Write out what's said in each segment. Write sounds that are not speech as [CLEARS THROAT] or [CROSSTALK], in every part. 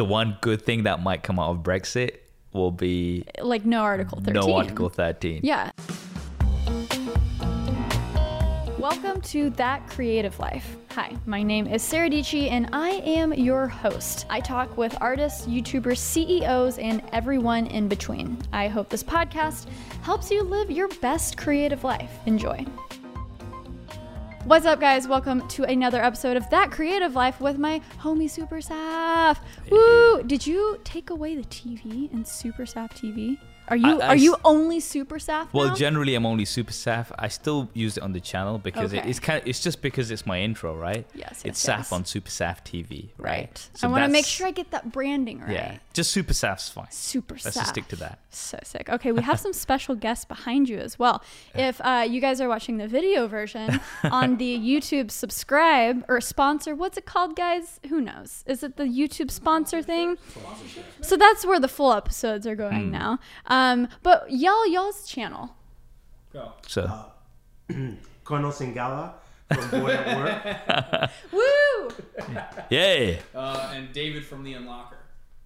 the one good thing that might come out of Brexit will be Like no Article 13. no Article 13. Yeah. Welcome to That Creative Life. Hi, my name is Sara Dietschy and I am your host. I talk with artists, YouTubers, CEOs, and everyone in between. I hope this podcast helps you live your best creative life. Enjoy. What's up, guys? Welcome to another episode of That Creative Life with my homie Super Saf. Woo! Did you take away the TV and Super Saf TV? Are you I- I are you only Super Saf Well, now? generally I'm only Super Saf. I still use it on the channel because it, it's kind of it's just because it's my intro, right? Yes, It's yes, Saf yes. on Super Saf TV, right? Right. So I want to make sure I get that branding right. Yeah, just Super Saf's fine. Super Let's Saf. just stick to that. So sick. Okay, we have some [LAUGHS] special guests behind you as well. If uh, you guys are watching the video version [LAUGHS] on the YouTube subscribe or sponsor, what's it called, guys? Who knows? Is it the YouTube sponsor thing? So that's where the full episodes are going Hmm. now. Um, but y'all, y'all's channel. Go. So [CLEARS THROAT] Colonel Singala from Boy at [LAUGHS] Work. Woo! [LAUGHS] yay! Uh, and David from the Unlockr.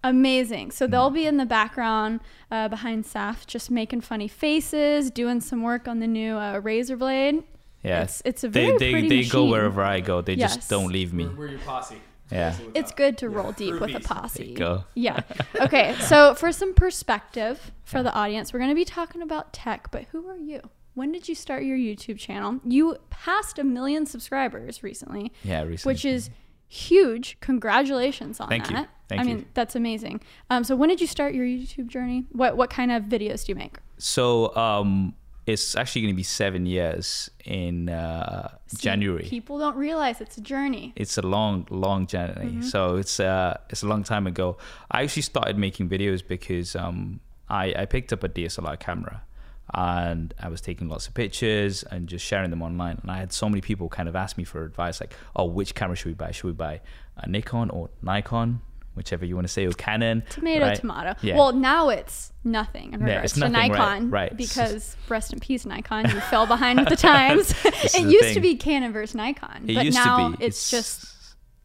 Amazing. So they'll be in the background uh, behind Saf, just making funny faces, doing some work on the new uh, Razer Blade. Yes, It's- it's a they very they pretty they go wherever I go. They Yes. just don't leave me. We're, we're your posse. Yeah. It's good to roll deep with a posse. There you go. Yeah. [LAUGHS] Okay. So for some perspective for the audience, we're going to be talking about tech. But who are you? When did you start your YouTube channel? You passed a million subscribers recently. Yeah, recently. Which is huge. Congratulations on that. Thank you. Thank I you. mean, that's amazing. Um, so when did you start your YouTube journey? What what kind of videos do you make? So um, it's actually going to be seven years in uh, January. People don't realize it's a journey. it's a long, long journey. So it's uh, it's a long time ago. I actually started making videos because um, I I picked up a DSLR camera and I was taking lots of pictures and just sharing them online. And I had so many people kind of ask me for advice, like, "Oh, which camera should we buy? Should we buy a Nikon or Nikon?" Whichever you want to say, or Canon. Tomato, right? tomato. Yeah. Well, now it's nothing in Yeah, regards it's to nothing, right, Nikon, right. Because rest in peace, Nikon. You fell behind with the [LAUGHS] times. it used to be Canon versus Nikon, It but now be. it's, just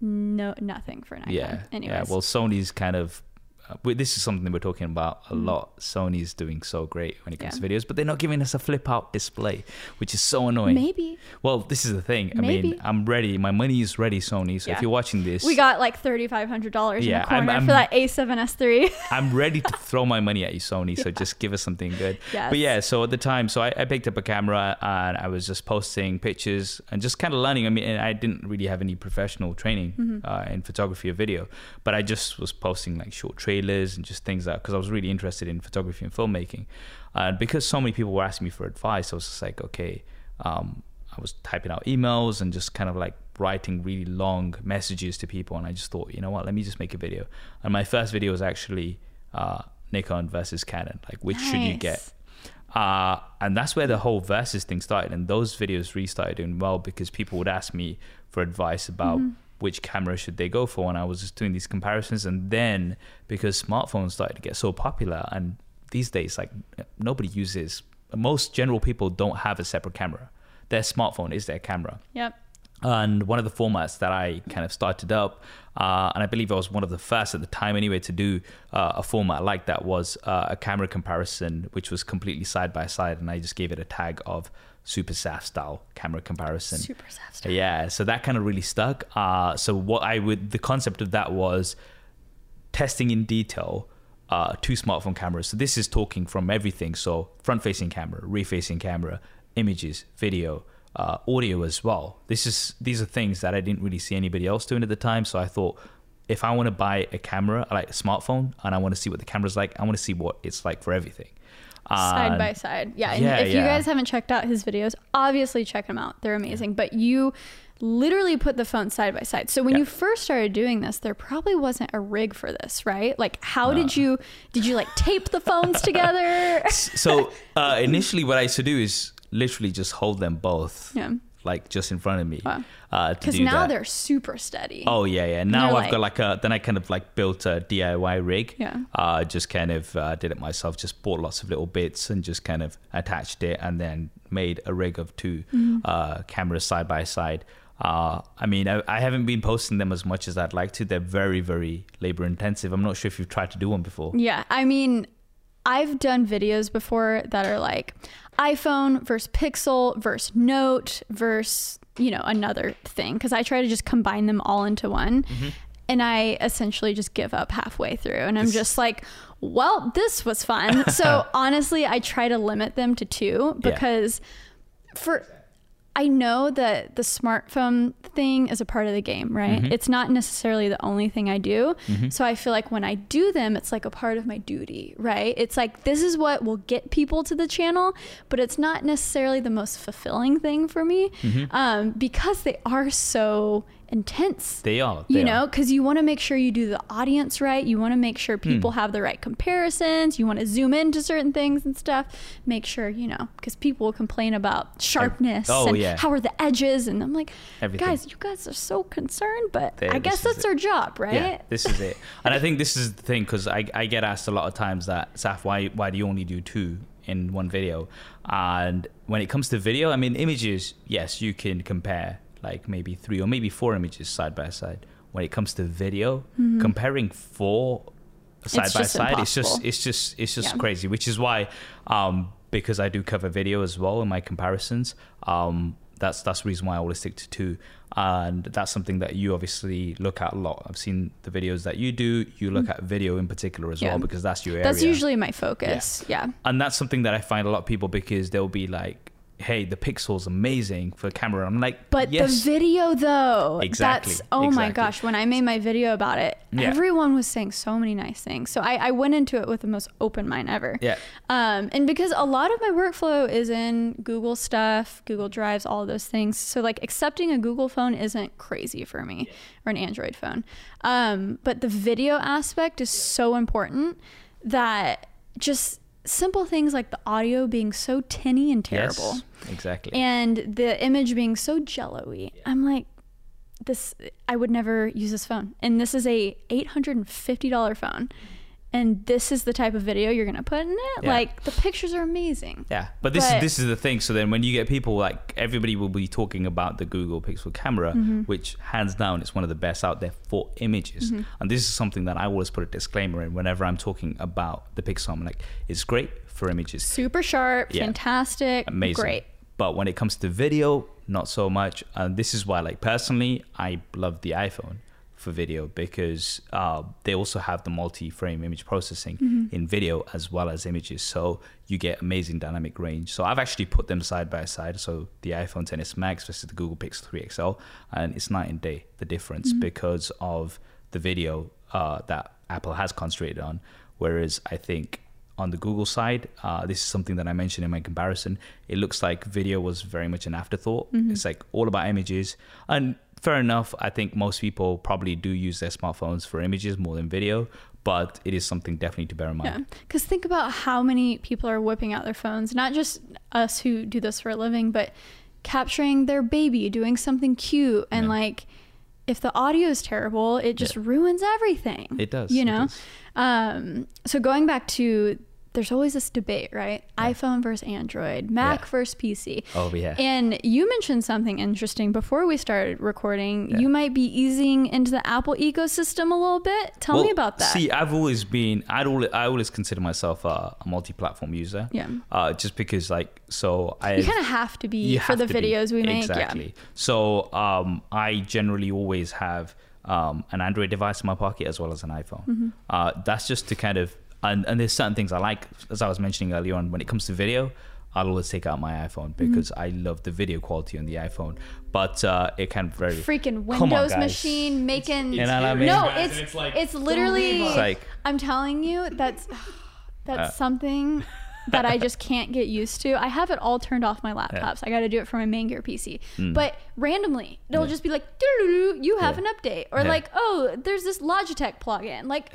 no nothing for Nikon. yeah, Anyways, yeah. Well, Sony's kind of. Uh, this is something we're talking about a Mm. lot. Sony's doing so great when it comes Yeah. to videos, but they're not giving us a flip out display, which is so annoying. maybe Well, this is the thing. I Maybe. mean, I'm ready. My money is ready, Sony. So Yeah. if you're watching this, we got like thirty five hundred dollars Yeah, in the I'm- I'm- for that A7S three. [LAUGHS] I'm ready to throw my money at you, Sony. So just give us something good. Yes. But yeah, so at the time, so I, I picked up a camera and I was just posting pictures and just kind of learning. I mean, and I didn't really have any professional training Mm-hmm. uh, in photography or video, but I just was posting like short trailers and just things that because I was really interested in photography and filmmaking. And because so many people were asking me for advice, I was just like, okay. Um, I was typing out emails and just kind of like writing really long messages to people, and I just thought, you know what, let me just make a video. And my first video was actually uh, Nikon versus Canon, like which should you get? Uh, and that's where the whole versus thing started. And those videos restarted doing well because people would ask me for advice about Mm-hmm. Which camera should they go for. And I was just doing these comparisons. And then because smartphones started to get so popular, and these days, like nobody uses, most general people don't have a separate camera. Their smartphone is their camera Yep. and one of the formats that I kind of started up, uh, and I believe I was one of the first at the time anyway to do uh, a format like that was uh, a camera comparison, which was completely side by side, and I just gave it a tag of Super SAF style camera comparison. Super Saf style. Yeah, so that kind of really stuck. Uh, so what I would, the concept of that was testing in detail uh, two smartphone cameras. So this is talking from everything. So front-facing camera, rear-facing camera, images, video, uh, audio as well. This is these are things that I didn't really see anybody else doing at the time. So I thought, if I want to buy a camera, like a smartphone, and I want to see what the camera's like, I want to see what it's like for everything. Side by side. Yeah. And yeah, if you guys haven't checked out his videos, obviously check them out. They're amazing. But you literally put the phone side by side. So when Yeah. you first started doing this, there probably wasn't a rig for this, right? Like how did you did you like tape the phones together? [LAUGHS] so [LAUGHS] uh, initially, what I used to do is literally just hold them both, Yeah. Like just in front of me, Wow. uh, Because now that. they're super steady. Oh yeah, yeah. Now I've got like a. Then I kind of like built a DIY rig. Yeah. Uh, just kind of uh, did it myself. Just bought lots of little bits and just kind of attached it, and then made a rig of 2 Mm-hmm. uh, cameras side by side. Uh, I mean, I, I haven't been posting them as much as I'd like to. They're very, very labor intensive. I'm not sure if you've tried to do one before. Yeah, I mean, I've done videos before that are like iPhone versus Pixel versus Note versus, you know, another thing because I try to just combine them all into one. Mm-hmm. And I essentially just give up halfway through. And I'm just like, well, this was fun. [LAUGHS] so honestly, I try to limit them to two Yeah. because for I know that the smartphone thing is a part of the game, right? Mm-hmm. It's not necessarily the only thing I do. So I feel like when I do them, it's like a part of my duty, right? It's like this is what will get people to the channel, but it's not necessarily the most fulfilling thing for me Mm-hmm. um, because they are so intense They are. you know because you want to make sure you do the audience right you want to make sure Hmm. people have the right comparisons you want to zoom into certain things and stuff make sure you know because people will complain about sharpness oh, and yeah. how are the edges and i'm like Everything. guys you guys are so concerned but There, i guess that's their job right Yeah, this is it. [LAUGHS] And I think this is the thing because I, I get asked a lot of times that, Saf, why, why do you only do two in one video? And when it comes to video, I mean, images, yes, you can compare like maybe three or maybe four images side by side. When it comes to video, comparing four side It's by side, it's just it's just it's just Yeah. crazy. Which is why, um, because I do cover video as well in my comparisons, um, that's that's the reason why I always stick to two, and that's something that you obviously look at a lot. I've seen the videos that you do. You look at video in particular as Mm. Yeah. well because that's your area. that's usually my focus yeah, and that's something that I find a lot of people because they'll be like, "Hey, the pixel's amazing for camera." I'm like, But yes, the video, though, Exactly, That's oh my gosh! When I made my video about it, Yeah. everyone was saying so many nice things. So I, I went into it with the most open mind ever. Yeah. Um, and because a lot of my workflow is in Google stuff, Google Drives, all those things. So like accepting a Google phone isn't crazy for me, or an Android phone. Um, but the video aspect is so important that just simple things like the audio being so tinny and terrible. yes, exactly. and the image being so jello-y. I'm like this i would never use this phone. And this is a $850 phone and this is the type of video you're gonna put in it Yeah. like the pictures are amazing Yeah, but this But- is this is the thing. So then, when you get people like everybody will be talking about the Google Pixel camera, Mm-hmm. which hands down it's one of the best out there for images. Mm-hmm. And this is something that I always put a disclaimer in whenever I'm talking about the Pixel. I'm like, it's great for images, super sharp Yeah. fantastic amazing, great But when it comes to video, not so much. And this is why, like personally, I love the iPhone for video because uh, they also have the multi-frame image processing Mm-hmm. in video as well as images, so you get amazing dynamic range. So I've actually put them side by side. So the iPhone 10s Max versus the Google Pixel 3 XL, and it's night and day the difference Mm-hmm. because of the video uh, that Apple has concentrated on. Whereas I think on the Google side, uh, this is something that I mentioned in my comparison. It looks like video was very much an afterthought. Mm-hmm. It's like all about images. And fair enough, I think most people probably do use their smartphones for images more than video, but it is something definitely to bear in mind. Yeah. Because think about how many people are whipping out their phones, not just us who do this for a living, but capturing their baby doing something cute. And Yeah. like, if the audio is terrible, it just ruins everything. It does, You know? does. Um, so going back to, there's always this debate, right? iPhone versus Android, Mac Yeah. versus PC. Oh, yeah. And you mentioned something interesting before we started recording. Yeah. You might be easing into the Apple ecosystem a little bit. Tell me about that. See, I've always been, I'd always, I always consider myself a, a multi-platform user. Yeah. Uh, just because, like, so I. you kind of have to be for the to be. videos we make. Exactly. So um, I generally always have um, an Android device in my pocket as well as an iPhone. Mm-hmm. Uh, that's just to kind of and, and there's certain things I like, as I was mentioning earlier on. When it comes to video, I'll always take out my iPhone Mm-hmm. because I love the video quality on the iPhone. But uh, it can vary. Yeah. Freaking Come on, Windows guys. machine making. You know what I mean? no, Guys, it's and it's, it's like, literally. It's like- I'm telling you, that's [SIGHS] that's Uh. something [LAUGHS] that I just can't get used to. I have it all turned off my laptops. I got to do it from my Maingear PC. But randomly, it'll Mm. Yeah. just be like, "Doo-doo-doo, "You have Yeah. an update," or Yeah. like, "Oh, there's this Logitech plugin." Like,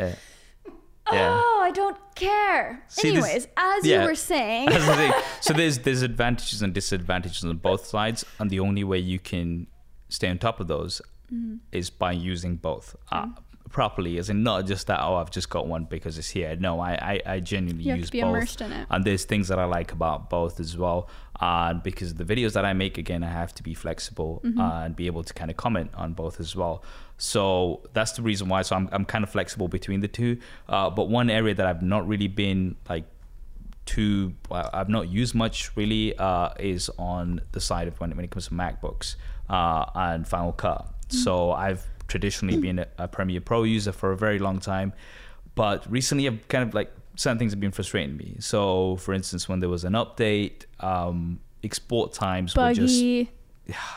yeah. oh, I don't care. See, this- Anyways, as yeah. you were saying, the. [LAUGHS] So there's there's advantages and disadvantages on both sides, and the only way you can stay on top of those Mm-hmm. is by using both. Uh, properly, as in not just that. Oh, I've just got one because it's here. No, I I, I genuinely You use both. immersed in it. And there's things that I like about both as well. And because the videos that I make, again, I have to be flexible Mm-hmm. and be able to kind of comment on both as well. So that's the reason why. So I'm, I'm kind of flexible between the two. Uh, but one area that I've not really been like too, I've not used much really uh, is on the side of when, when it comes to MacBooks uh, and Final Cut. So I've traditionally been a, a Premiere Pro user for a very long time. But recently, I've kind of like certain things have been frustrating me. So, for instance, when there was an update, um, export times were just Buggy.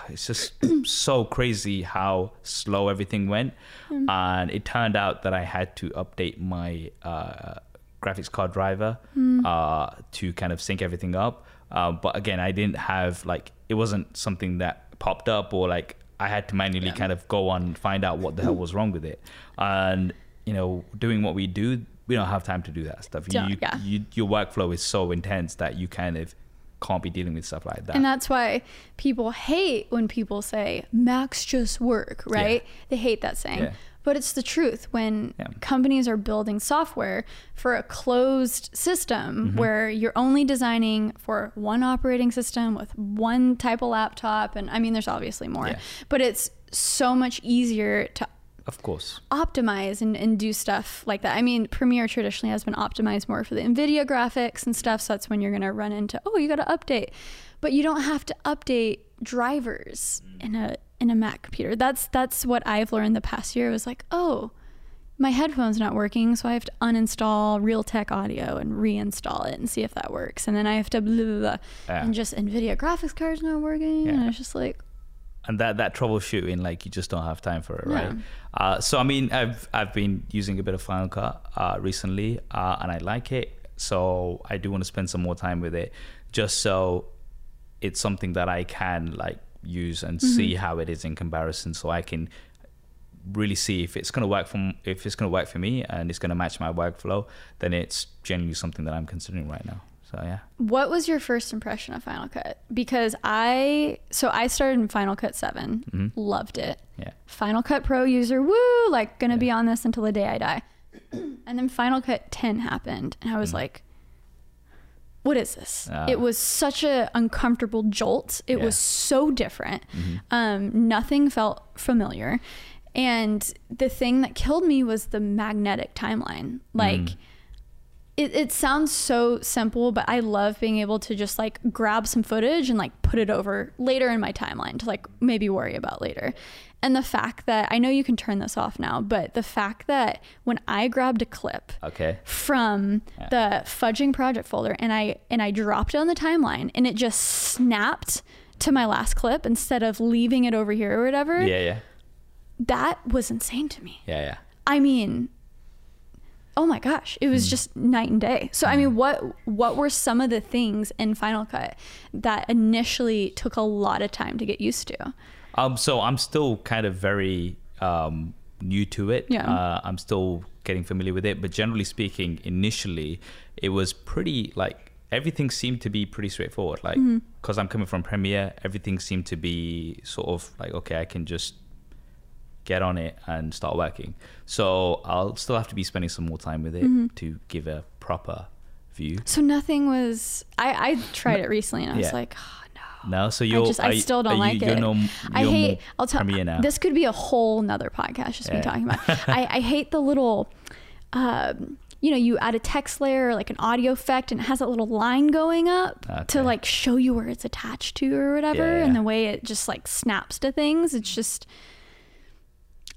it's just [CLEARS THROAT] so crazy how slow everything went. Hmm. And it turned out that I had to update my uh, graphics card driver Hmm. uh, to kind of sync everything up. Uh, but again, I didn't have like it wasn't something that popped up or like I had to manually kind of go on and find out what the hell was wrong with it. And you know, doing what we do, we don't have time to do that stuff. You, Yeah, you, yeah. you, your workflow is so intense that you kind of can't be dealing with stuff like that. And that's why people hate when people say Macs just work, right? They hate that saying. Yeah. But it's the truth. When Yeah. companies are building software for a closed system Mm-hmm. where you're only designing for one operating system with one type of laptop, and I mean, there's obviously more, Yeah. but it's so much easier to of course. optimize and, and do stuff like that. I mean, Premiere traditionally has been optimized more for the NVIDIA graphics and stuff. So that's when you're going to run into, oh, you got to update. But you don't have to update drivers in a in a Mac computer. That's that's what I've learned the past year. It was like, oh, my headphone's not working, so I have to uninstall Realtek Audio and reinstall it and see if that works. And then I have to blah blah blah, Yeah. and just NVIDIA graphics card's not working. And Yeah. it's just like, and that that troubleshooting like you just don't have time for it right uh, so i mean i've i've been using a bit of final cut uh, recently uh, and i like it so i do want to spend some more time with it just so it's something that i can like use and see how it is in comparison so i can really see if it's going to work from if it's going to work for me and it's going to match my workflow then it's genuinely something that i'm considering right now so yeah What was your first impression of Final Cut? Because I so I started in Final Cut 7, Mm-hmm. loved it. yeah Final Cut Pro user, woo, like gonna be on this until the day I die. [CLEARS THROAT] and then Final Cut 10 happened and I was like what is this? Ah. it was such a uncomfortable jolt. It Yeah. Mm-hmm. was so different. Um, nothing felt familiar. And the thing that killed me was the magnetic timeline. Like Mm. It, it sounds so simple, but I love being able to just like grab some footage and like put it over later in my timeline to like maybe worry about later. And the fact that I know you can turn this off now, but the fact that when I grabbed a clip okay from Yeah. the fudging project folder and I and I dropped it on the timeline and it just snapped to my last clip instead of leaving it over here or whatever, yeah yeah that was insane to me. yeah yeah I mean, oh my gosh, it was just night and day. So I mean, what what were some of the things in Final Cut that initially took a lot of time to get used to? Um, so I'm still kind of very um, new to it. Yeah. Uh, I'm still getting familiar with it, but generally speaking, initially it was pretty like everything seemed to be pretty straightforward. Like Mm-hmm. because I'm coming from Premiere, everything seemed to be sort of like okay, I can just get on it and start working. So I'll still have to be spending some more time with it Mm-hmm. to give a proper view. So nothing was. I I tried it recently and I was like, oh, no. No, so you're I just I you- still don't you- like it. No, I hate. I'll tell. Premiere now. This could be a whole nother podcast just me talking about. [LAUGHS] I I hate the little. Um, you know, you add a text layer, like an audio effect, and it has that little line going up to like show you where it's attached to or whatever. Yeah, And the way it just like snaps to things, it's just.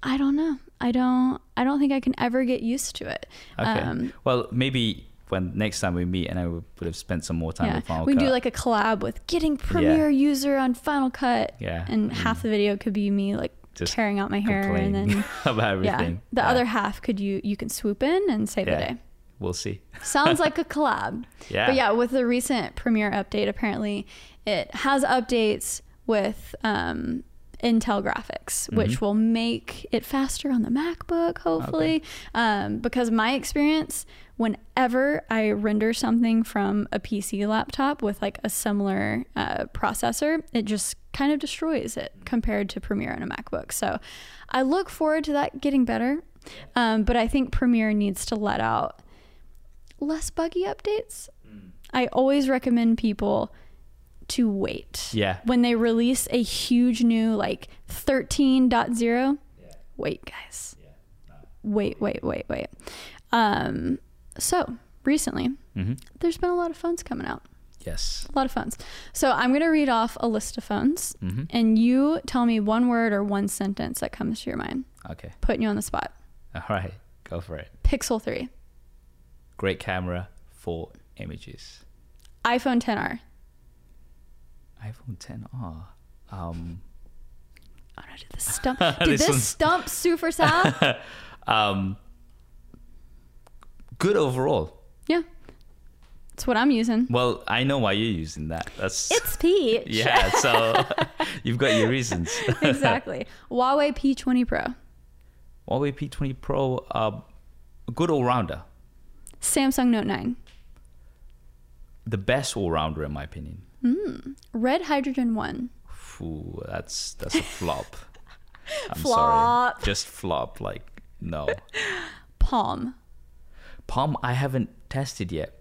I don't know. I don't. I don't think I can ever get used to it. Okay. Um, well, maybe when next time we meet, and I would have spent some more time yeah, with Final we can Cut. do like a collab with getting Premiere user on Final Cut. Yeah. and half the video could be me like Just tearing out my hair, and then [LAUGHS] about yeah, the Yeah. other half could you you can swoop in and save the day. We'll see. Sounds [LAUGHS] like a collab. Yeah. But yeah, with the recent Premiere update, apparently it has updates with um, Intel graphics, Mm-hmm. which will make it faster on the MacBook, hopefully. Um, because my experience, whenever I render something from a PC laptop with like a similar uh, processor, it just kind of destroys it compared to Premiere on a MacBook. So I look forward to that getting better. Um, but I think Premiere needs to let out less buggy updates. I always recommend people to wait. Yeah. When they release a huge new like 13.0, wait, guys. Wait, wait, wait, wait. Um, so recently, hmm there's been a lot of phones coming out. Yes. A lot of phones. So I'm going to read off a list of phones, hmm and you tell me one word or one sentence that comes to your mind. Okay. Putting you on the spot. All right. Go for it. Pixel 3, Great camera for images. iPhone 10R. iPhone 10R. Um, Oh no, did this stump? [LAUGHS] Did This this, stump Super [LAUGHS] Sal? um, good overall. yeah, that's what I'm using. Well, I know why you're using that. That's It's peach. [LAUGHS] yeah. So you've got your reasons. exactly. Huawei P20 Pro, Huawei P20 Pro, uh, good all rounder. Samsung Note 9, The best all rounder in my opinion. Red Hydrogen 1, Ooh, that's that's a flop. [LAUGHS] I'm Flop. sorry. Just flop. Like no. Palm. Palm I haven't tested yet.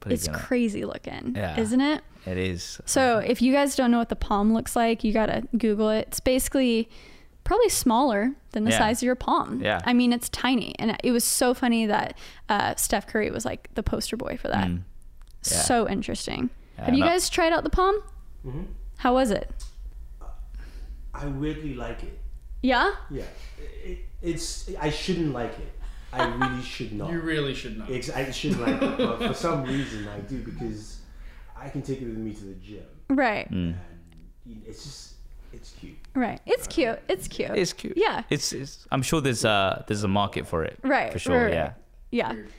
But It's crazy looking, Yeah. isn't it? It is. So if you guys don't know what the palm looks like, you gotta Google it. It's basically probably smaller than the Yeah. size of your palm. Yeah. I mean, it's tiny, and it was so funny that uh, Steph Curry was like the poster boy for that. Mm. Yeah. So interesting. Yeah, Have you no- guys tried out the palm? Mhm. How was it? I weirdly like it. Yeah. Yeah, it, it's. I shouldn't like it. I really [LAUGHS] should not. You really should not. Ex- I shouldn't like it, but for some reason I do because I can take it with me to the gym, Right. Mm. and it's just it's cute. Right. It's cute. It's cute. It's cute. Yeah. It's, it's I'm sure there's a there's a market for it. Right, For sure. right, Yeah. Yeah. It's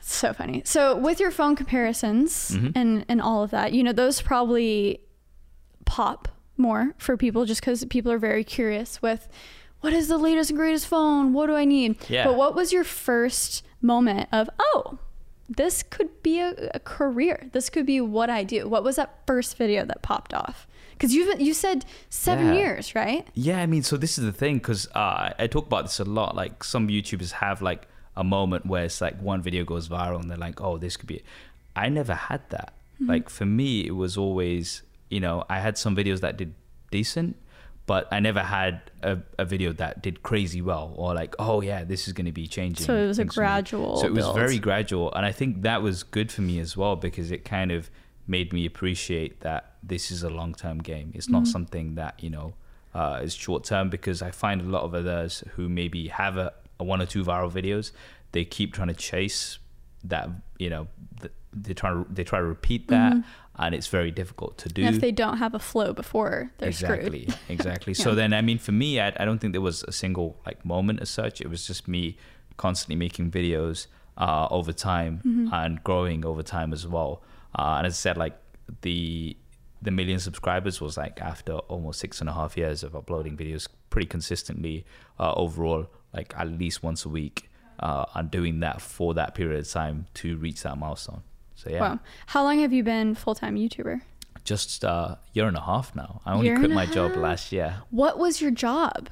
so funny. So with your phone comparisons Mhm. and and all of that, you know, those probably pop more for people just because people are very curious with what is the latest and greatest phone? What do I need? Yeah. But what was your first moment of oh, this could be a, a career. This could be what I do. What was that first video that popped off? Because you you said seven Yeah. years, right? Yeah, I mean, so this is the thing because uh, I talk about this a lot. Like some YouTubers have like a moment where it's like one video goes viral and they're like, "Oh, this could be." It. I never had that. Like for me, it was always you know I had some videos that did decent, but I never had a, a video that did crazy well or like, "Oh yeah, this is going to be changing." So it was a things for me." gradual So it was build. very gradual, and I think that was good for me as well because it kind of made me appreciate that this is a long term game. It's not something that you know uh, is short term because I find a lot of others who maybe have a one or two viral videos, they keep trying to chase that you know they try to they try to repeat that, and it's very difficult to do. And if they don't have a flow before, they're exactly screwed. exactly [LAUGHS] so then i mean for me I, I don't think there was a single like moment as such it was just me constantly making videos uh, over time Mm-hmm. and growing over time as well uh, and as i said like the the million subscribers was like after almost six and a half years of uploading videos pretty consistently uh, overall like at least once a week uh, and doing that for that period of time to reach that milestone so yeah Wow. How long have you been full time YouTuber? just a year and a half now i only Year quit my job half? last year What was your job?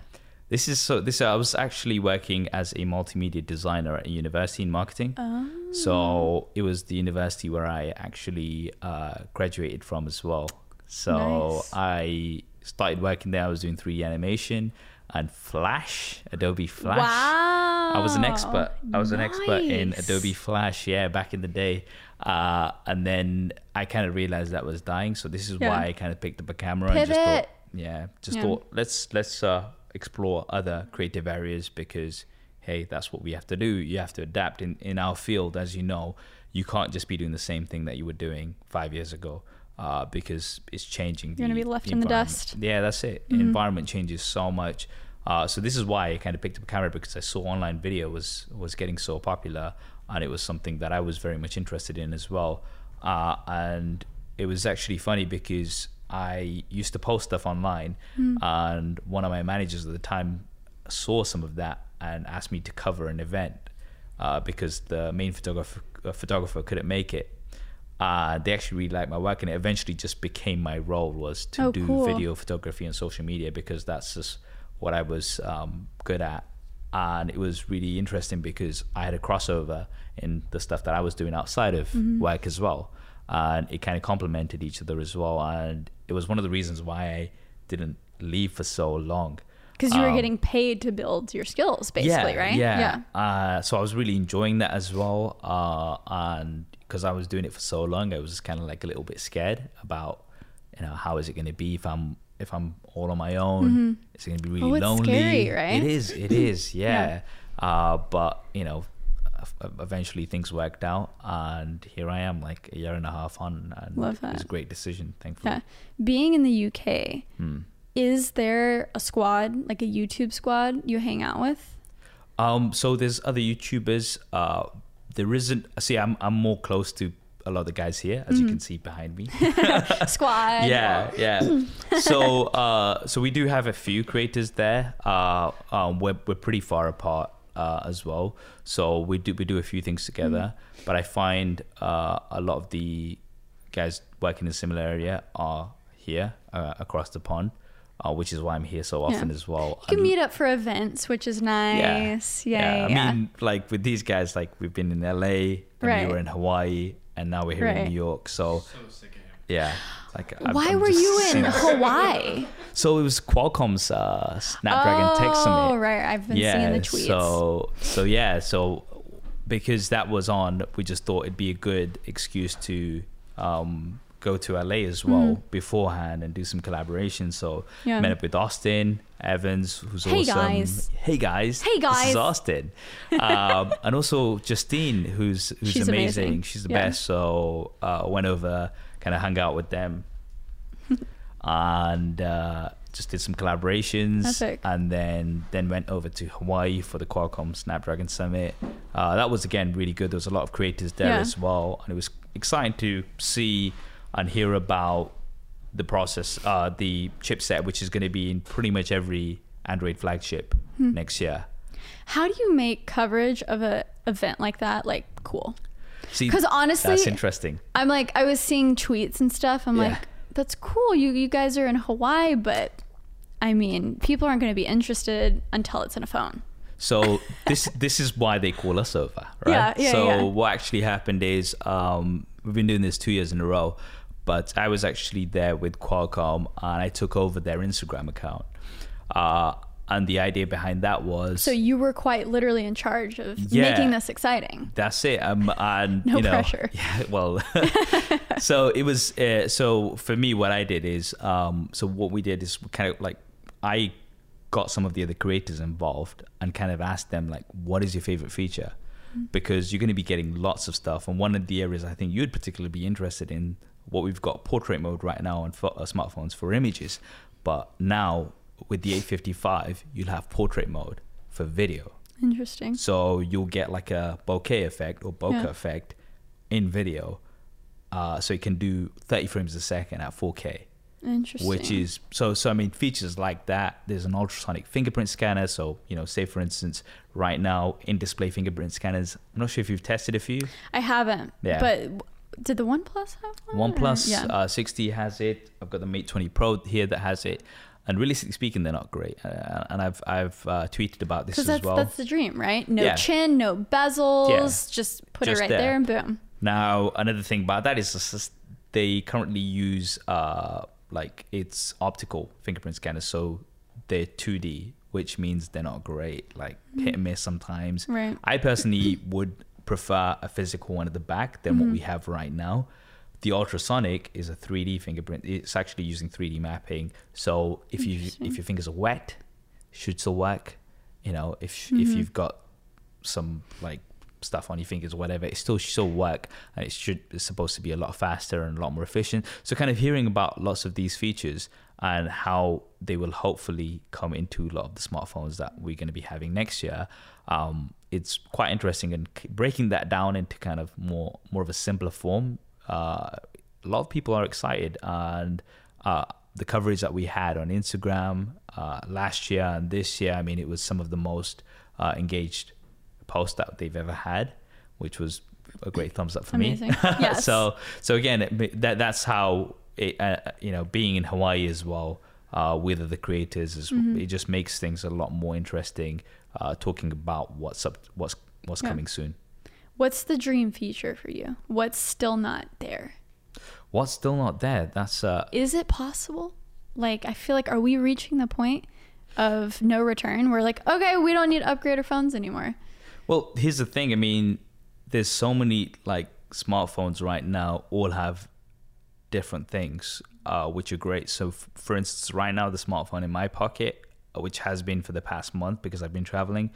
This is so. This I was actually working as a multimedia designer at a university in marketing. Oh. So it was the university where I actually uh, graduated from as well. So Nice. I started working there. I was doing 3D animation and Flash, Adobe Flash. Wow. I was an expert. I was an expert in Adobe Flash, yeah, back in the day. Uh, and then I kind of realized that was dying. So this is Yeah. why I kind of picked up a camera and just thought, yeah, just Yeah. thought let's let's uh, explore other creative areas because hey, that's what we have to do. You have to adapt in in our field, as you know. You can't just be doing the same thing that you were doing five years ago. Uh, because it's changing. You're gonna be left in the dust. Mm-hmm. Yeah, that's it. The environment changes so much. Uh, so this is why I kind of picked up a camera because I saw online video was was getting so popular, and it was something that I was very much interested in as well. Uh, and it was actually funny because I used to post stuff online, Mm. and one of my managers at the time saw some of that and asked me to cover an event uh, because the main photographer uh, photographer couldn't make it. Uh, they actually really liked my work, and it eventually just became my role was to Oh, do cool. video photography and social media because that's just what I was um, good at. and it was really interesting because I had a crossover in the stuff that I was doing outside of Mm-hmm. work as well, and it kind of complemented each other as well. And it was one of the reasons why I didn't leave for so long. Because you were Um, getting paid to build your skills, basically, yeah, right? Yeah. Uh, so I was really enjoying that as well. Uh, and because I was doing it for so long, I was just kind of like a little bit scared about, you know, how is it going to be if I'm if I'm all on my own? Is it going to be really Oh, it's lonely? scary, right? It is. It is. [LAUGHS] Yeah. Uh, but you know, eventually things worked out, and here I am, like a year and a half on, and Love it was a great decision. Thankfully. Yeah. Being in the UK, Hmm. Is there a squad, like a YouTube squad you hang out with? Um, so there's other YouTubers. Uh, there isn't. See, I'm I'm more close to a lot of the guys here, as Mm-hmm. you can see behind me. [LAUGHS] [LAUGHS] Squad. yeah, yeah. [LAUGHS] So, uh, so we do have a few creators there. Uh, um, we're we're pretty far apart uh, as well. So we do we do a few things together. Mm-hmm. But I find uh, a lot of the guys working in a similar area are here uh, across the pond, uh, which is why I'm here so often Yeah. as well. You can And- meet up for events, which is nice. Yeah. Yeah. I mean, like with these guys, like we've been in LA, and Right. we were in Hawaii, and now we're here Right. in New York. So So sick yeah, like Why I'm were you in seeing- Hawaii? So it was Qualcomm's uh, Snapdragon Tech Summit. oh, Summit. right. I've been yeah, seeing the tweets. so so yeah, so because that was on, we just thought it'd be a good excuse to um, go to LA as well beforehand and do some collaboration. So. Yeah. met up with Austin Evans, who's Hey, awesome. guys. Hey guys. Hey, guys, This is Austin, [LAUGHS] um, and also Justine, who's who's She's amazing. amazing. She's the Yeah. best. So uh, went over, kind of hung out with them, [LAUGHS] and uh, just did some collaborations, and then then went over to Hawaii for the Qualcomm Snapdragon Summit. Uh, that was again really good. There was a lot of creators there Yeah. as well, and it was exciting to see and hear about the process, uh, the chipset, which is going to be in pretty much every Android flagship Hmm. next year. How do you make coverage of a event like that like cool? because honestly- that's interesting. I'm like I was seeing tweets and stuff. I'm Yeah. like, that's cool. You you guys are in Hawaii, but I mean, people aren't going to be interested until it's in a phone. So [LAUGHS] this this is why they call us over, right? Yeah, yeah, so yeah. what actually happened is um, we've been doing this two years in a row, but I was actually there with Qualcomm and I took over their Instagram account. Uh, and the idea behind that was So you were quite literally in charge of Yeah. making this exciting. that's it. Um, and [LAUGHS] No you know, pressure. [LAUGHS] Yeah, well, [LAUGHS] so it was. Uh, so for me, what I did is, um, so what we did is kind of like I got some of the other creators involved and kind of asked them like, what is your favorite feature? Because you're going to be getting lots of stuff, and one of the areas I think you'd particularly be interested in, what we've got portrait mode right now on uh, smartphones for images, but now with the 855, you'll have portrait mode for video. Interesting. So you'll get like a bokeh effect or bokeh Yeah. effect in video. Uh, so it can do 30 frames a second at 4K, Interesting. which is so. So I mean, features like that. There's an ultrasonic fingerprint scanner. So you know, say for instance, right now in-display fingerprint scanners. I'm not sure if you've tested a few. I haven't. Yeah. But did the OnePlus have one? OnePlus Yeah. uh, 6T has it. I've got the Mate 20 Pro here that has it. And realistically speaking, they're not great. Uh, and I've I've uh, tweeted about this as that's well. that's the dream, right? No Yeah. chin, no bezels. Just put Just it right there. there. and boom. Now, another thing about that is just- just they currently use uh, like it's optical fingerprint scanners, so they're 2D, which means they're not great, like hit and miss sometimes. Right. I personally would prefer a physical one at the back than what we mm-hmm. have right now. The ultrasonic is a 3D fingerprint. It's actually using 3D mapping. So if you if your fingers are wet, should still work. You know, if if mm-hmm. you've got some like stuff on your fingers or whatever, it still still work and it should it's supposed to be a lot faster and a lot more efficient. So kind of hearing about lots of these features and how they will hopefully come into a lot of the smartphones that we're going to be having next year. Um, it's quite interesting and breaking that down into kind of more more of a simpler form. Uh, a lot of people are excited and uh, the coverage that we had on Instagram uh, last year and this year, I mean, it was some of the most uh, engaged post that they've ever had, which was a great thumbs up for Amazing. me. [LAUGHS] Yes. so so again, it, that that's how uh, you know being in Hawaii as well. uh, with other creators. Is, Mm-hmm. It just makes things a lot more interesting. Uh, talking about what's up, what's what's Yeah. coming soon. What's the dream feature for you? What's still not there? What's still not there? That's uh, Is it possible? Like, I feel like, are we reaching the point of no return? We're like, okay, we don't need to upgrade our phones anymore. Well, here's the thing. I mean, there's so many like smartphones right now. All have different things, uh, which are great. So, f- for instance, right now the smartphone in my pocket, uh, which has been for the past month because I've been traveling,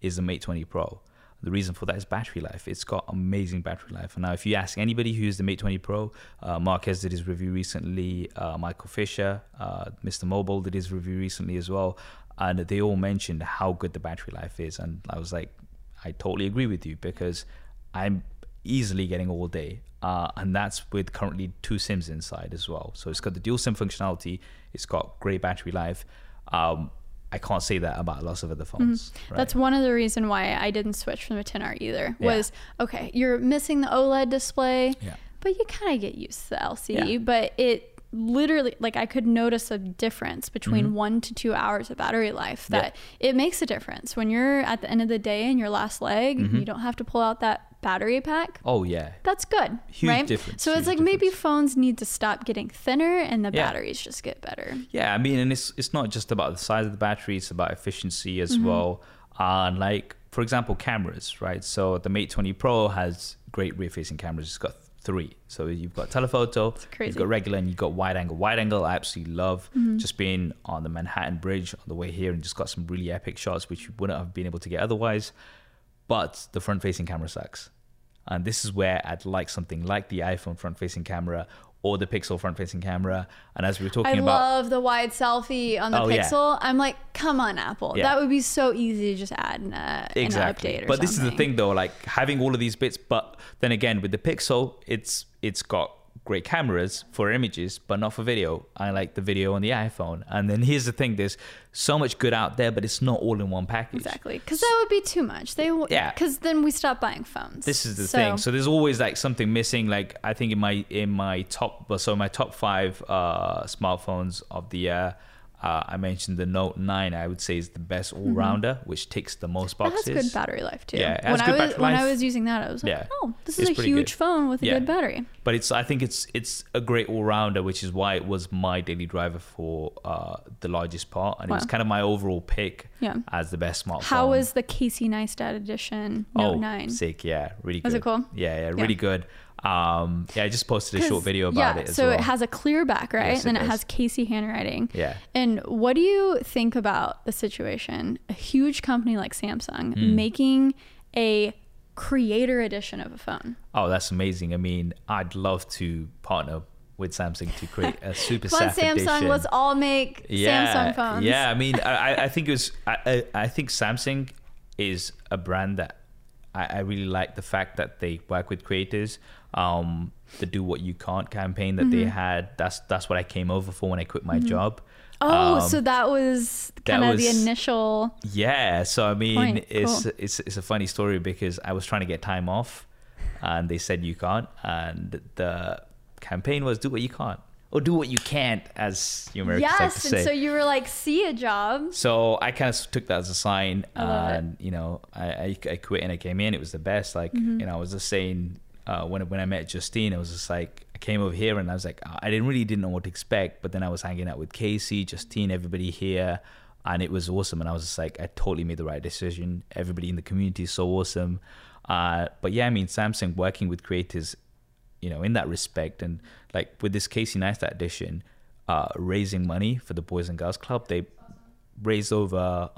is the Mate 20 Pro. The reason for that is battery life. It's got amazing battery life. Now, if you ask anybody who used the Mate 20 Pro, uh, Marques did his review recently, uh, Michael Fisher, uh, Mr. Mobile did his review recently as well. And they all mentioned how good the battery life is. And I was like, I totally agree with you because I'm easily getting all day. Uh, and that's with currently two SIMs inside as well. So it's got the dual SIM functionality, it's got great battery life. Um, I can't say that about lots of other phones. Mm-hmm. That's one of the reason why I didn't switch from the 10R either. Yeah. Was okay, you're missing the OLED display, Yeah. but you kind of get used to the LCD. Yeah. But it literally, like, I could notice a difference between one to two hours of battery life. Mm-hmm. Yeah. That it makes a difference when you're at the end of the day in your last leg. Mm-hmm. You don't have to pull out that battery pack. Oh, yeah. That's good, Huge right? difference, So it's like maybe phones need to stop getting thinner and the Yeah. batteries just get better. Yeah, I mean, and it's it's not just about the size of the battery; it's about efficiency as Mm-hmm. well. Uh, and like, for example, cameras, right? So the Mate 20 Pro has great rear-facing cameras. It's got three. So you've got telephoto, crazy. Mm-hmm. you've got regular, and you've got wide angle. Wide angle, I absolutely love. Just being on the Manhattan Bridge on the way here, and just got some really epic shots which you wouldn't have been able to get otherwise. But the front-facing camera sucks. And this is where I'd like something like the iPhone front-facing camera or the Pixel front-facing camera. And as we were talking I about, love the wide selfie on the Oh, yeah. Pixel. I'm like, come on, Apple. Yeah. That would be so easy to just add in a, in an update or something. but this is the thing though, like having all of these bits, but then again with the Pixel, it's it's got great cameras for images, but not for video. I like the video on the iPhone. And then here's the thing: there's so much good out there, but it's not all in one package. Exactly, because that would be too much. They Yeah. because then we stop buying phones. This is the So- thing. So there's always like something missing. Like I think in my in my top, so my top five uh, smartphones of the year. Uh, I mentioned the Note 9. I would say is the best all-rounder, which ticks the most boxes. has good battery life too. Yeah, it when I was battery when I was using that, I was like, Yeah. oh, this It's is a huge good. phone with a Yeah. good battery. but it's I think it's it's a great all rounder, which is why it was my daily driver for uh, the largest part, and it was kind of my overall pick Yeah. as the best smartphone. How was the Casey Neistat edition Note oh 9? sick? Yeah, really good. Was it cool? Yeah, yeah, really good. Um, yeah, I just posted a short video about yeah, it as so well. it has a clear back, right? Yes, and then it does. has Casey handwriting. Yeah. And what do you think about the situation? A huge company like Samsung Hmm. making a creator edition of a phone. oh, that's amazing. I mean, I'd love to partner with Samsung to create a [LAUGHS] super Come on, Samsung, edition. let's all make Samsung phones. Yeah, I mean, I, I- think it was. I, I think Samsung is a brand that I, I really like the fact that they work with creators. Um, the "Do What You Can't" campaign that Mm-hmm. they had. That's that's what I came over for when I quit my job. Oh, Um, so that was kind of the initial. Yeah, so I mean, Point. it's Cool. it's it's a funny story because I was trying to get time off, and they said you can't, and the campaign was "Do what you can't" or "Do what you can't," as you Americans like to say. Yes, and so you were like, see a job. So I kind of took that as a sign, it. and you know, I, I, I quit and I came in. It was the best. Like Mm-hmm. you know, I was just saying uh, when when I met Justine, I was just like I came over here and I was like I didn't really didn't know what to expect, but then I was hanging out with Casey, Justine, everybody here, and it was awesome. And I was just like I totally made the right decision. Everybody in the community is so awesome. Uh, but yeah, I mean, Samsung working with creators you know, in that respect. And like with this Casey Neistat edition, uh, raising money for the Boys and Girls Club, they raised over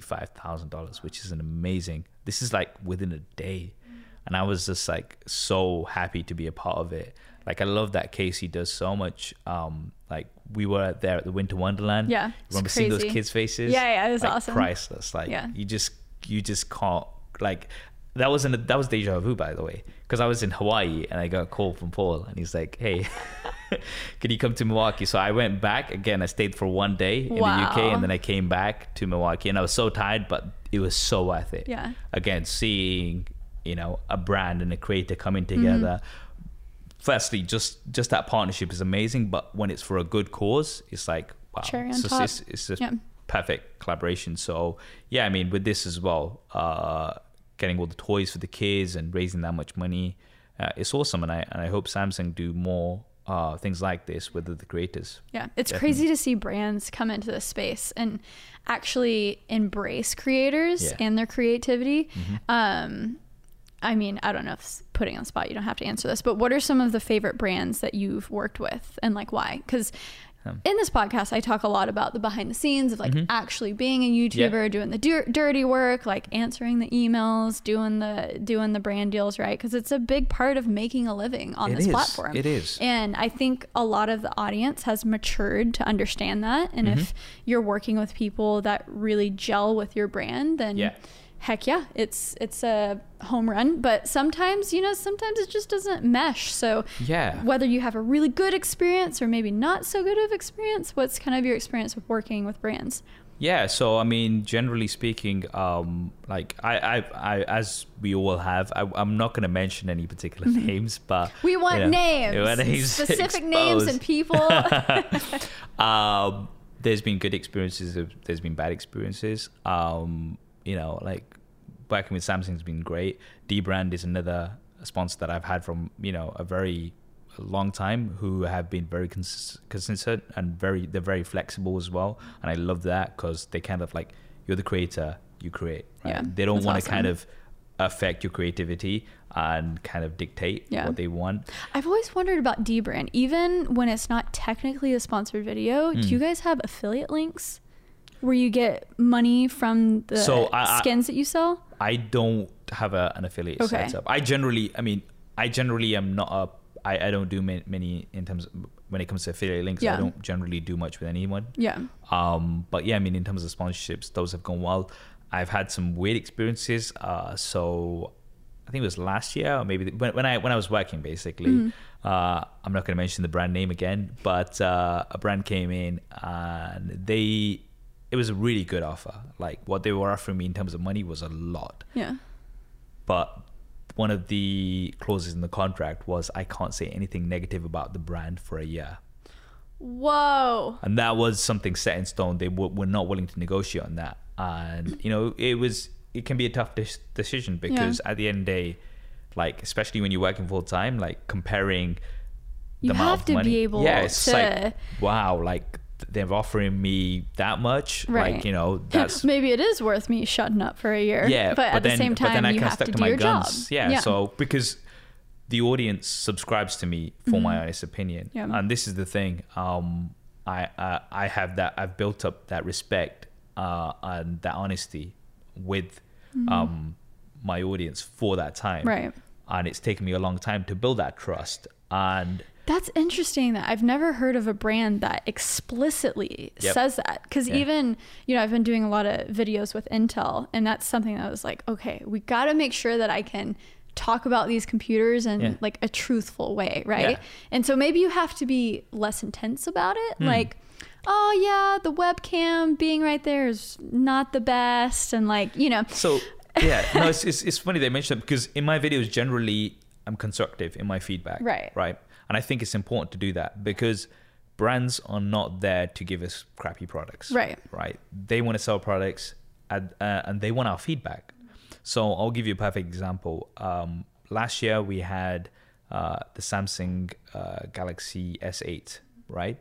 $185,000, which is an amazing. This is like within a day. And I was just like so happy to be a part of it. Like I love that Casey does so much. Um, like we were there at the Winter Wonderland. Yeah, remember seeing those kids' faces? Yeah, yeah, it was Like, awesome. Priceless. Like Yeah. you just you just can't like that wasn't that was deja vu by the way because I was in Hawaii and I got a call from Paul and he's like hey [LAUGHS] can you come to Milwaukee so I went back again I stayed for one day in the UK and then I came back to Milwaukee and I was so tired but it was so worth it Yeah. again seeing you know a brand and a creator coming Mm-hmm. together firstly just just that partnership is amazing but when it's for a good cause it's like wow, Cherry on it's, just- top. it's, it's a Yeah. perfect collaboration. So yeah, I mean, with this as well, uh, getting all the toys for the kids and raising that much money, uh, it's awesome. And I and I hope Samsung do more uh, things like this with the creators. Yeah, it's Definitely. crazy to see brands come into this space and actually embrace creators Yeah. Mm-hmm. and their creativity. Um, I mean, I don't know if it's putting on the spot, you don't have to answer this, but what are some of the favorite brands that you've worked with and like why? Because Um. in this podcast, I talk a lot about the behind the scenes of like actually being a YouTuber, Mm-hmm. Yeah. doing the dir- dirty work, like answering the emails, doing the doing the brand deals, right? Because it's a big part of making a living on It this is. platform. It is. And I think a lot of the audience has matured to understand that. And Mm-hmm. if you're working with people that really gel with your brand, then Yeah. Heck yeah, it's it's a home run. But sometimes, you know, sometimes it just doesn't mesh. So Yeah. whether you have a really good experience or maybe not so good of experience, what's kind of your experience with working with brands? Yeah, so I mean, generally speaking, um, like I, I, I, as we all have, I, I'm not going to mention any particular [LAUGHS] names, but. We want you know, names, want names specific names and people. [LAUGHS] [LAUGHS] um, there's been good experiences. There's been bad experiences. Um, you know, like working with Samsung's been great. dbrand is another sponsor that I've had from you know a very long time who have been very cons- consistent and very they're very flexible as well. And I love that because they kind of like you're the creator, you create. Right? Yeah, they don't want awesome. to kind of affect your creativity and kind of dictate Yeah. what they want. I've always wondered about dbrand. Even when it's not technically a sponsored video, Hmm. do you guys have affiliate links where you get money from the So, I- I- skins that you sell? I don't have a, an affiliate Okay. setup. I generally, I mean, I generally am not a. I, I don't do ma- many in terms of, when it comes to affiliate links. Yeah. I don't generally do much with anyone. Yeah. Um, but yeah, I mean, in terms of sponsorships, those have gone well. I've had some weird experiences. Uh, so I think it was last year, or maybe when, when I when I was working, basically. Mm-hmm. Uh, I'm not going to mention the brand name again, but uh, a brand came in and they. It was a really good offer. Like what they were offering me in terms of money was a lot Yeah. but one of the clauses in the contract was I can't say anything negative about the brand for a year. Whoa. And that was something set in stone. They were, were not willing to negotiate on that. And, you know, it was, it can be a tough de- decision because at the end of the day, like, especially when you're working full time, like comparing You amount have of to money. be able yeah, it's to. like, wow, like they're offering me that much. Right. Like, you know, [LAUGHS] that's Maybe it is worth me shutting up for a year. yeah, But, at the then, same but then time, I you have stick to to do my your guns. job. Yeah, yeah. so because the audience subscribes to me for my honest opinion, Mm-hmm. Yeah. and this is the thing. Um, I uh, I have that. I've built up that respect uh, and that honesty with um my audience for that time. Mm-hmm. Right. And it's taken me a long time to build that trust. And That's interesting that I've never heard of a brand that explicitly Yep. says that. Because Yeah. even, you know, I've been doing a lot of videos with Intel, and that's something that I was like, okay, we got to make sure that I can talk about these computers in Yeah. like a truthful way, right? Yeah. And so maybe you have to be less intense about it. Hmm. Like, oh, yeah, the webcam being right there is not the best. And like, you know, So yeah, no, it's, it's it's funny they mentioned that because in my videos generally I'm constructive in my feedback, [LAUGHS] Right. Right, and I think it's important to do that because brands are not there to give us crappy products, Right. Right, they want to sell products and uh, and they want our feedback. So I'll give you a perfect example. Um, last year we had uh, the Samsung uh, Galaxy S8, right?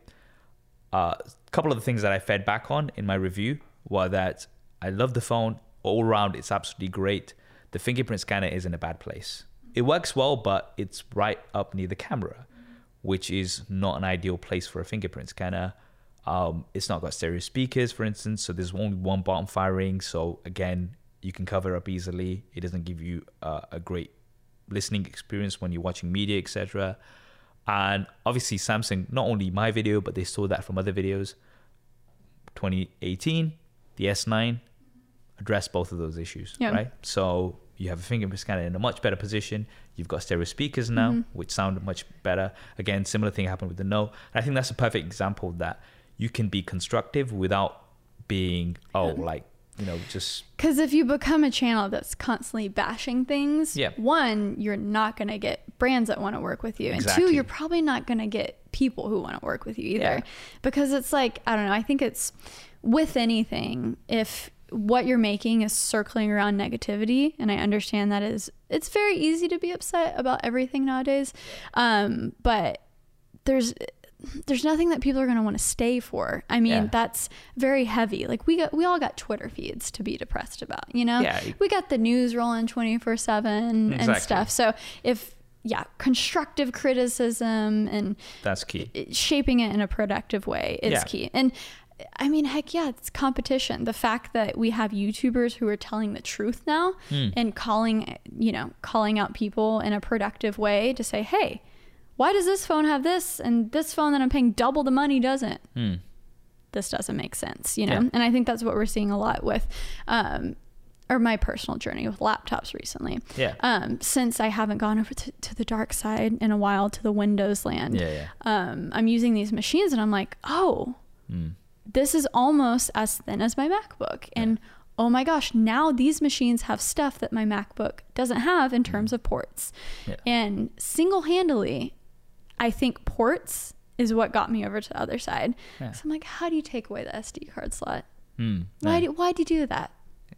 A couple of the things that I fed back on in my review were that I love the phone all around. It's absolutely great. The fingerprint scanner is in a bad place. It works well, but it's right up near the camera, which is not an ideal place for a fingerprint scanner. Um, it's not got stereo speakers, for instance, so there's only one button firing. So again, you can cover up easily. It doesn't give you uh, a great listening experience when you're watching media, etc. And obviously, Samsung, not only my video, but they saw that from other videos. 2018, the S9 addressed both of those issues, Yeah. right? So you have a fingerprint scanner in a much better position. You've got stereo speakers now, Mm-hmm. which sound much better. Again, similar thing happened with the No. And I think that's a perfect example that you can be constructive without being, oh, like, you know, just Because if you become a channel that's constantly bashing things, Yeah. one, you're not going to get brands that want to work with you. And two, you're probably not going to get people who want to work with you either. Yeah. Because it's like, I don't know, I think it's with anything, if what you're making is circling around negativity, and I understand that is, it's very easy to be upset about everything nowadays. Um, but there's, there's nothing that people are going to want to stay for. I mean, Yeah. that's very heavy. Like we got, we all got Twitter feeds to be depressed about, you know? Yeah. We got the news rolling 24 seven and stuff. So if, yeah, constructive criticism and That's key. shaping it in a productive way is Yeah. key. And I mean, heck yeah, it's competition. The fact that we have YouTubers who are telling the truth now Hmm. and calling, you know, calling out people in a productive way to say, hey, why does this phone have this and this phone that I'm paying double the money doesn't? Hmm. This doesn't make sense, you know? Yeah. And I think that's what we're seeing a lot with, um, or my personal journey with laptops recently. Yeah. Um, since I haven't gone over to, to the dark side in a while to the Windows land Yeah, yeah. um, I'm using these machines and I'm like, oh, Mm. This is almost as thin as my MacBook. And oh my gosh, now these machines have stuff that my MacBook doesn't have in terms of ports. Yeah. And single handedly, I think ports is what got me over to the other side. Yeah. So I'm like, how do you take away the SD card slot? Mm. Why, No. do, why'd you do that,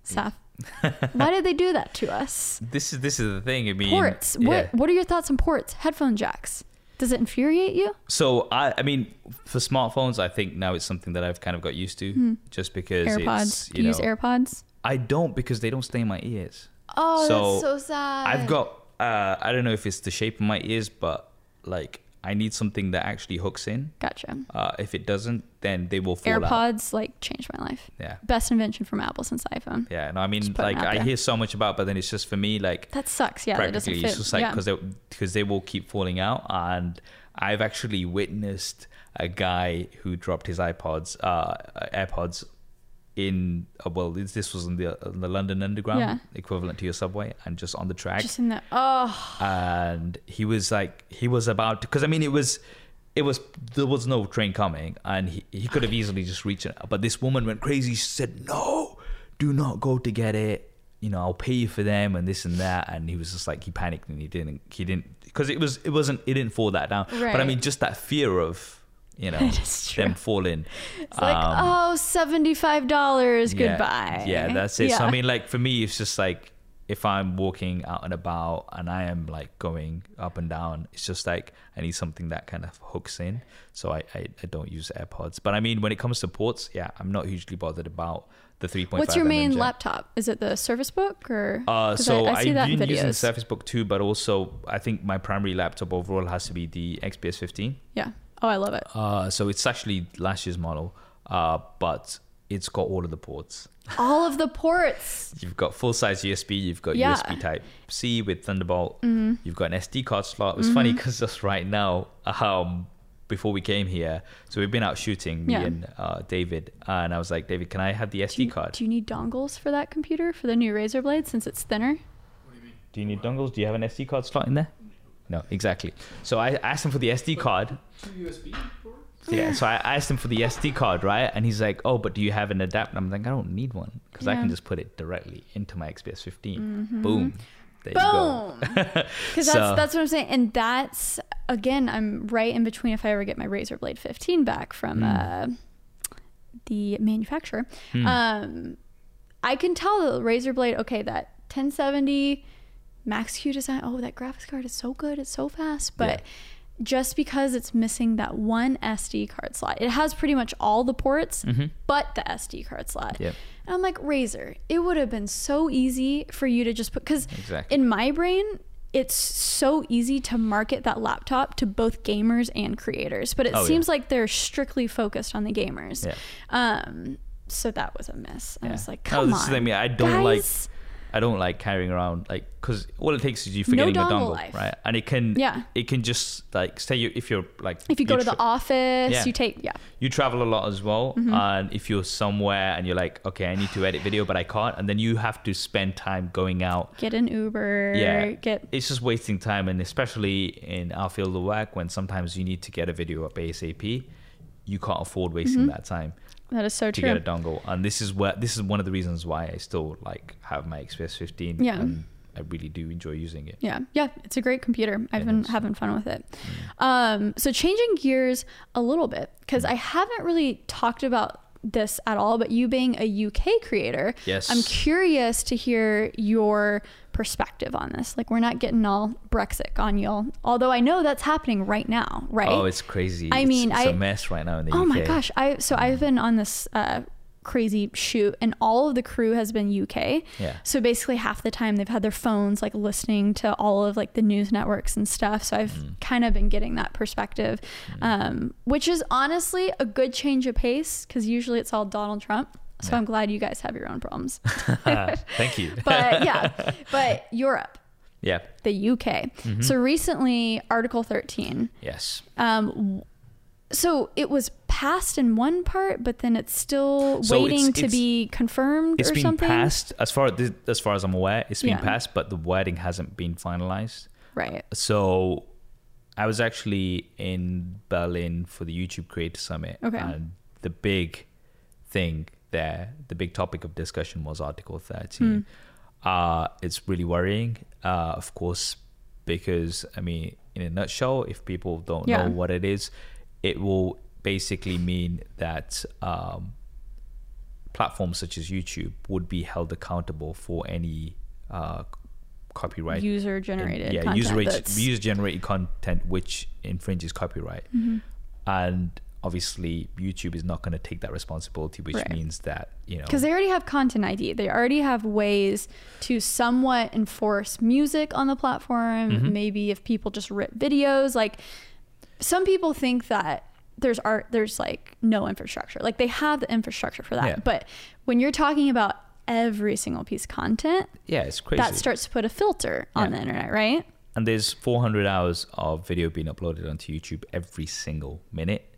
Saf? [LAUGHS] Why did they do that to us? This is this is the thing. I mean, Ports. yeah. What, what are your thoughts on ports? Headphone jacks. Does it infuriate you? So I, I mean, for smartphones, I think now it's something that I've kind of got used to, just because Hmm. AirPods. it's Do you you use AirPods? I don't because they don't stay in my ears. Oh, So, that's so sad. I've got uh, I don't know if it's the shape of my ears, but like I need something that actually hooks in. Gotcha. Uh, if it doesn't, then they will fall out. AirPods like changed my life. Yeah. Best invention from Apple since iPhone. Yeah, no, I mean, like I there. hear so much about, but then it's just for me, like That sucks. Yeah, that doesn't practically, fit. it's just like yeah. because they because they will keep falling out, and I've actually witnessed a guy who dropped his iPods, uh, AirPods, in uh, well, this, was in the in the London Underground, Yeah. equivalent to your subway, and just on the track, just in the oh. And he was like he was about because I mean it was it was there was no train coming and he, he could have easily just reached it. But this woman went crazy. She said no do not go to get it. You know I'll pay you for them and this and that. And he was just like he panicked and he didn't he didn't because it was it wasn't it didn't fall that down. But I mean just that fear of you [LAUGHS] know It is true. them falling it's like um, oh seventy five dollars yeah, goodbye. Yeah, [LAUGHS] that's it. So I mean, like for me, it's just like if I'm walking out and about and I am like going up and down, it's just like I need something that kind of hooks in. So I, I, I don't use AirPods. But I mean, when it comes to ports, yeah, I'm not hugely bothered about the 3.5. What's your main laptop? Is it the Surface Book or? Uh, so I, I that in been using Book too but also I think my primary laptop overall has to be the XPS 15. yeah. Oh, I love it. Uh, so it's actually last year's model, uh, but it's got all of the ports. All of the ports. [LAUGHS] You've got full size USB. You've got Yeah. Mm-hmm. USB Type C with Thunderbolt. You've got an SD card slot. It was funny because just right now, um, before we came here, so we've been out shooting, me Yeah. and uh, David, and I was like, David, can I have the SD Do you, card? do you need dongles for that computer for the new Razer Blade since it's thinner? Do you need dongles? Do you have an SD card slot in there? No, exactly. So I asked him for the SD card. Two USB ports? Yeah, so I asked him for the SD card, right? And he's like, "Oh, but do you have an adapter?" I'm like, "I don't need one because I can just put it directly into my XPS 15. Boom, there Boom. [LAUGHS] Because that's So- that's what I'm saying, and that's again, I'm right in between. If I ever get my Razer Blade 15 back from Hmm. uh, the manufacturer, um, I can tell the Razer Blade. Okay, that 1070 Max Q design. Oh, that graphics card is so good. It's so fast, but. Yeah. Just because it's missing that one SD card slot, it has pretty much all the ports, but the SD card slot. Yep. And I'm like, Razer, it would have been so easy for you to just put, because Exactly. in my brain, it's so easy to market that laptop to both gamers and creators, but it Oh, yeah. seems like they're strictly focused on the gamers. Yeah. Um, so that was a miss. I was like, come No, this on. is the thing, I don't like- guys. I don't like carrying around like because all it takes is you No forgetting the dongle dongle, life. right? And it can Yeah. it can just like say you if you're like If you go to the office, Yeah. you take, yeah. you travel a lot as well, Mm-hmm. and if you're somewhere and you're like, okay, I need to edit video, but I can't, and then you have to spend time going out. Get an Uber. Yeah, Get, it's just wasting time, and especially in our field of work, when sometimes you need to get a video up ASAP, you can't afford wasting that time that is so to true. get a dongle. And this is where this is one of the reasons why I still like have my XPS 15. Yeah. And I really do enjoy using it. Yeah, yeah, it's a great computer. I've It been is. having fun with it. Um, so changing gears a little bit because I haven't really talked about this at all. But you being a UK creator, Yes. I'm curious to hear your perspective on this. Like, we're not getting all Brexit on y'all, although I know that's happening right now, right? Oh, it's crazy. I It's- mean, it's I- a mess right now in the Oh UK. Oh my gosh! I so I've been on this uh, crazy shoot, and all of the crew has been UK. Yeah. So basically, half the time they've had their phones like listening to all of like the news networks and stuff. So I've Mm. kind of been getting that perspective, um, which is honestly a good change of pace because usually it's all Donald Trump. So Yeah. I'm glad you guys have your own problems. [LAUGHS] [LAUGHS] Thank you. but yeah, [LAUGHS] but Europe, yeah. the UK. Mm-hmm. So recently, Article 13 Yes. um, so it was passed in one part, but then it's still So waiting it's- to it's- be confirmed It's been something. passed as far as as far as I'm aware. It's been Yeah. passed, but the wording hasn't been finalized. Right. So I was actually in Berlin for the YouTube Creator Summit. Okay. And the big thing there, the big topic of discussion was Article 13. Hmm. Uh, it's really worrying, uh, of course, because, I mean, in a nutshell, if people don't Yeah. know what it is, it will basically mean that um, platforms such as YouTube would be held accountable for any uh, copyright User generated. yeah, content user user generated content which infringes copyright, Mm-hmm. and obviously YouTube is not going to take that responsibility, which Right. means that you know because they already have content ID. They already have ways to somewhat enforce music on the platform. Mm-hmm. Maybe if people just rip videos, like some people think that there's art, there's like no infrastructure. Like they have the infrastructure for that. Yeah. But when you're talking about every single piece of content, yeah, it's crazy. that starts to put a filter on Yeah. the internet, right? and there's 400 hours of video being uploaded onto YouTube every single minute,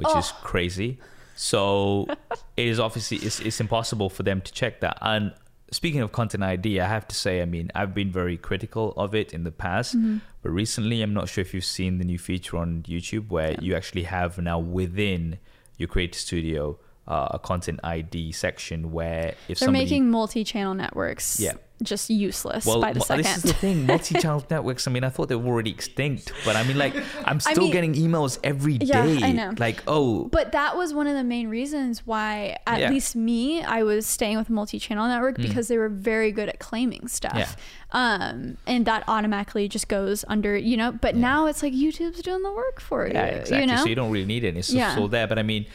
which is Oh. crazy. So [LAUGHS] it is obviously it's, it's impossible for them to check that. And speaking of content ID, I have to say, I mean, I've been very critical of it in the past, Mm-hmm. but recently, I'm not sure if you've seen the new feature on YouTube where you actually have now within your Creator Studio uh, a content ID section where if They're somebody making multi-channel networks Yeah. just useless well, by the second. this is the thing. [LAUGHS] Multi-channel networks. I mean, I thought they were already extinct, but I mean, like, [LAUGHS] I'm still mean- getting emails every day. Yeah, I know. Like, oh, But that was one of the main reasons why, at Yeah. Least me, I was staying with a multi-channel network because they were very good at claiming stuff. Yeah. Um, and that automatically just goes under, you know. But now it's like YouTube's doing the work for yeah, you. exactly. You know. So you don't really need it. It's Yeah. all there. But I mean,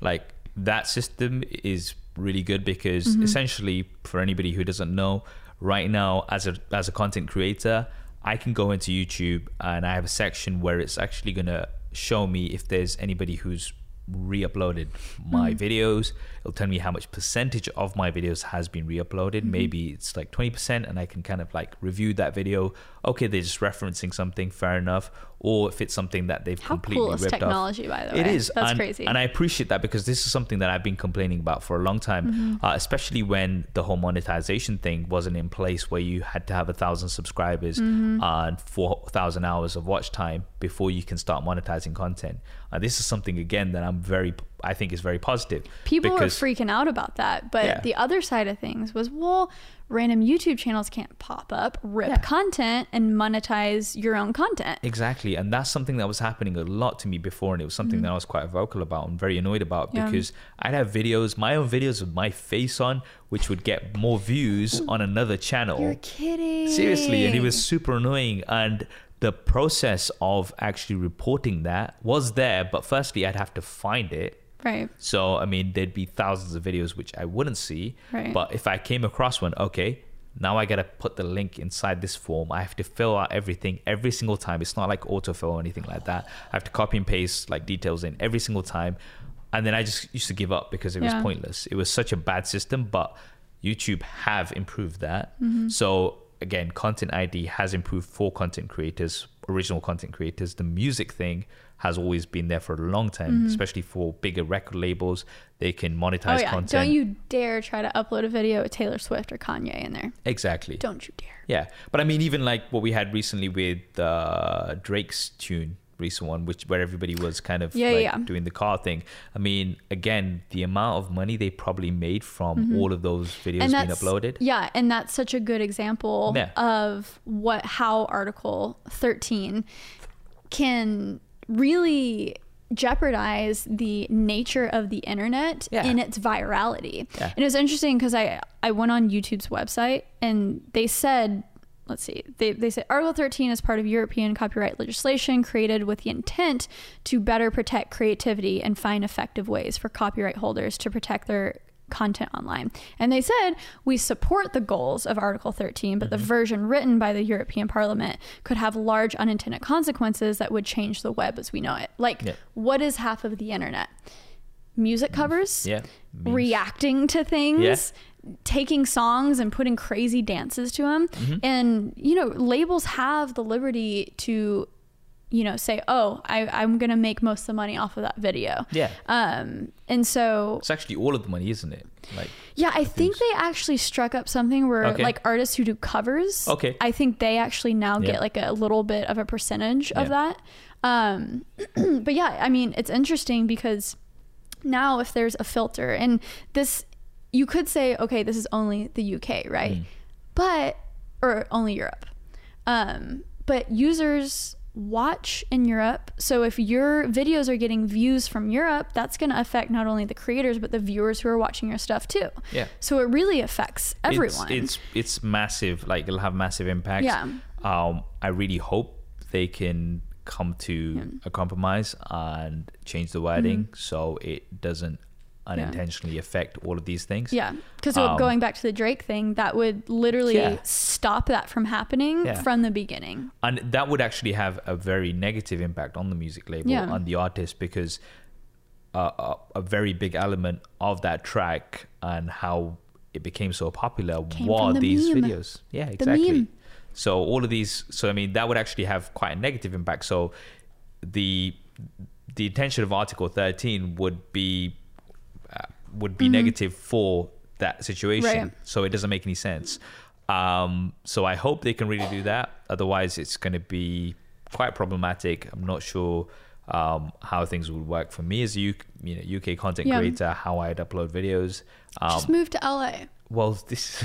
like, that system is really good because Mm-hmm. essentially, for anybody who doesn't know, right now, as a as a content creator, I can go into YouTube and I have a section where it's actually gonna show me if there's anybody who's re-uploaded my Mm-hmm. videos it'll tell me how much percentage of my videos has been re-uploaded Mm-hmm. maybe it's like 20% and i can kind of like review that video okay they're just referencing something fair enough or if it's something that they've How completely cool is ripped off technology, by the way? it is That's and, crazy. and i appreciate that because this is something that i've been complaining about for a long time Mm-hmm. uh, especially when the whole monetization thing wasn't in place where you had to have a thousand subscribers Mm-hmm. and 4000 hours of watch time before you can start monetizing content uh, this is something again that i'm very i think is very positive People because were freaking out about that. But Yeah. the other side of things was, well, random YouTube channels can't pop up, rip Yeah. content, and monetize your own content. Exactly. And that's something that was happening a lot to me before. And it was something that I was quite vocal about and very annoyed about Mm-hmm. Yeah. because I'd have videos, my own videos with my face on, which would get more views on another channel. You're kidding. Seriously. And it was super annoying. And the process of actually reporting that was there. But firstly, I'd have to find it. Right. So, I mean, there'd be thousands of videos which I wouldn't see. Right. But if I came across one, okay, now I got to put the link inside this form. I have to fill out everything every single time. It's not like autofill or anything like that. I have to copy and paste like details in every single time. And then I just used to give up because it was Yeah. pointless. It was such a bad system, but YouTube have improved that. Mm-hmm. So again, content ID has improved for content creators, original content creators. The music thing has always been there for a long time, especially for bigger record labels. They can monetize Mm-hmm. Oh yeah! content. Don't you dare try to upload a video with Taylor Swift or Kanye in there. exactly. Don't you dare. Yeah, but I mean, even like what we had recently with uh, Drake's tune recent one, which where everybody was kind of Yeah, like yeah. doing the car thing. I mean, again, the amount of money they probably made from all of those videos being uploaded. Yeah, and that's such a good example Yeah. of what how Article 13 can really jeopardize the nature of the internet Yeah. in its virality. Yeah. And it was interesting because I I went on YouTube's website and they said let's see they, they said article 13 is part of european copyright legislation created with the intent to better protect creativity and find effective ways for copyright holders to protect their content online. And they said we support the goals of article 13 but the version written by the european parliament could have large unintended consequences that would change the web as we know it. Like Yeah. what is half of the internet? Music covers? Yeah. reacting to things? Taking songs and putting crazy dances to them Mm-hmm. and you know labels have the liberty to you know say oh I, i'm gonna make most of the money off of that video Yeah. um and so It's actually all of the money, isn't it? Like, yeah i think they actually struck up something where Okay. like artists who do covers Okay. i think they actually now Yeah. get like a little bit of a percentage of Yeah. that um [CLEARS THROAT] but yeah i mean it's interesting because now if there's a filter and this you could say okay this is only the uk right Mm. but or only europe um but users watch in europe so if your videos are getting views from europe that's going to affect not only the creators but the viewers who are watching your stuff too yeah. so it really affects everyone It's, it's it's massive. Like it'll have massive impacts. Yeah. Um, I really hope they can come to a compromise and change the wording Mm-hmm. so it doesn't unintentionally affect all of these things. Yeah, because Um, going back to the Drake thing, that would literally Yeah. stop that from happening Yeah. from the beginning. and that would actually have a very negative impact on the music label Yeah. on the artist because uh, a, a very big element of that track and how it became so popular Came were the these meme. videos yeah exactly meme. so all of these so i mean that would actually have quite a negative impact so the the intention of article 13 would be would be negative for that situation Mm-hmm. Right. so it doesn't make any sense um, so i hope they can really do that otherwise it's going to be quite problematic i'm not sure um, how things would work for me as a U- you know, uk content Yeah. creator how i'd upload videos um, Just move to LA. Well this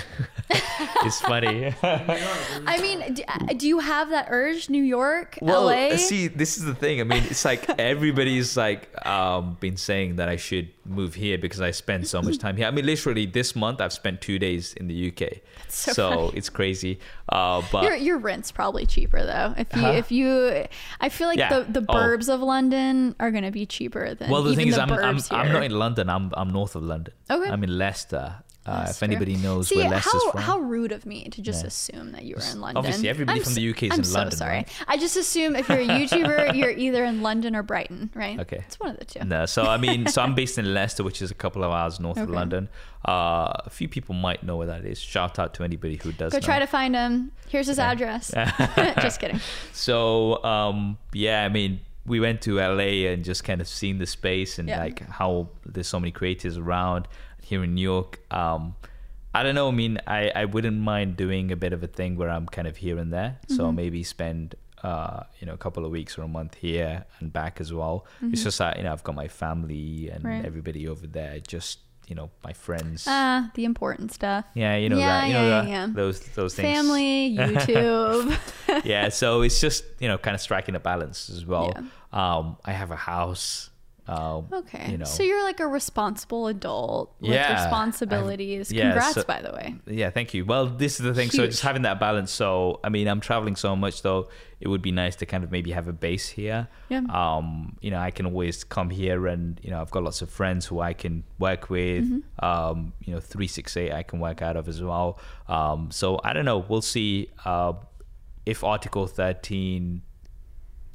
[LAUGHS] is funny I mean, do, do you have that urge? New York, Well, LA. see, this is the thing. I mean, it's like everybody's like um, been saying that I should move here because I spend so much time here. I mean, literally this month I've spent two days in the UK, so so, funny. it's crazy. Uh, but your your rent's probably cheaper though. If you Huh? if you, I feel like Yeah. the the Oh. burbs of London are gonna be cheaper than well, the thing is, the I'm I'm, I'm not in London. I'm I'm north of London. Okay. I'm in Leicester. Uh, if anybody fair. knows See, where Leicester's how from. how rude of me to just Yeah. assume that you were in London. Obviously, everybody I'm from the UK is I'm in so London, sorry. right? I just assume if you're a YouTuber, [LAUGHS] you're either in London or Brighton, right? Okay. it's one of the two. No, so I mean, so I'm based in [LAUGHS] Leicester, which is a couple of hours north of London. Uh, a few people might know where that is. Shout out to anybody who does. Go know. try to find him. Here's his address. [LAUGHS] just kidding. So um, yeah, I mean, we went to LA and just kind of seen the space and Yeah. like how there's so many creators around here in New York. Um, I don't know. I mean, I, I wouldn't mind doing a bit of a thing where I'm kind of here and there. So Mm-hmm. maybe spend uh, you know a couple of weeks or a month here and back as well. It's just that you know I've got my family and Mm-hmm. Right. everybody over there. Just you know my friends. Ah, the important stuff. yeah, you know yeah, that. You know yeah, that, yeah. those those things. Family, YouTube. [LAUGHS] yeah, so it's just you know kind of striking a balance as well. Um, I have a house. Um, Okay. You know, So you're like a responsible adult with Yeah, responsibilities. Yeah, Congrats, so- by the way. yeah, thank you. Well, this is the thing. So just having that balance. So I mean, I'm traveling so much, though. It would be nice to kind of maybe have a base here. Yeah. Um, you know, I can always come here, and you know, I've got lots of friends who I can work with. Mm-hmm. Um, you know, three six eight I can work out of as well. Um, so I don't know. We'll see. Uh, if Article 13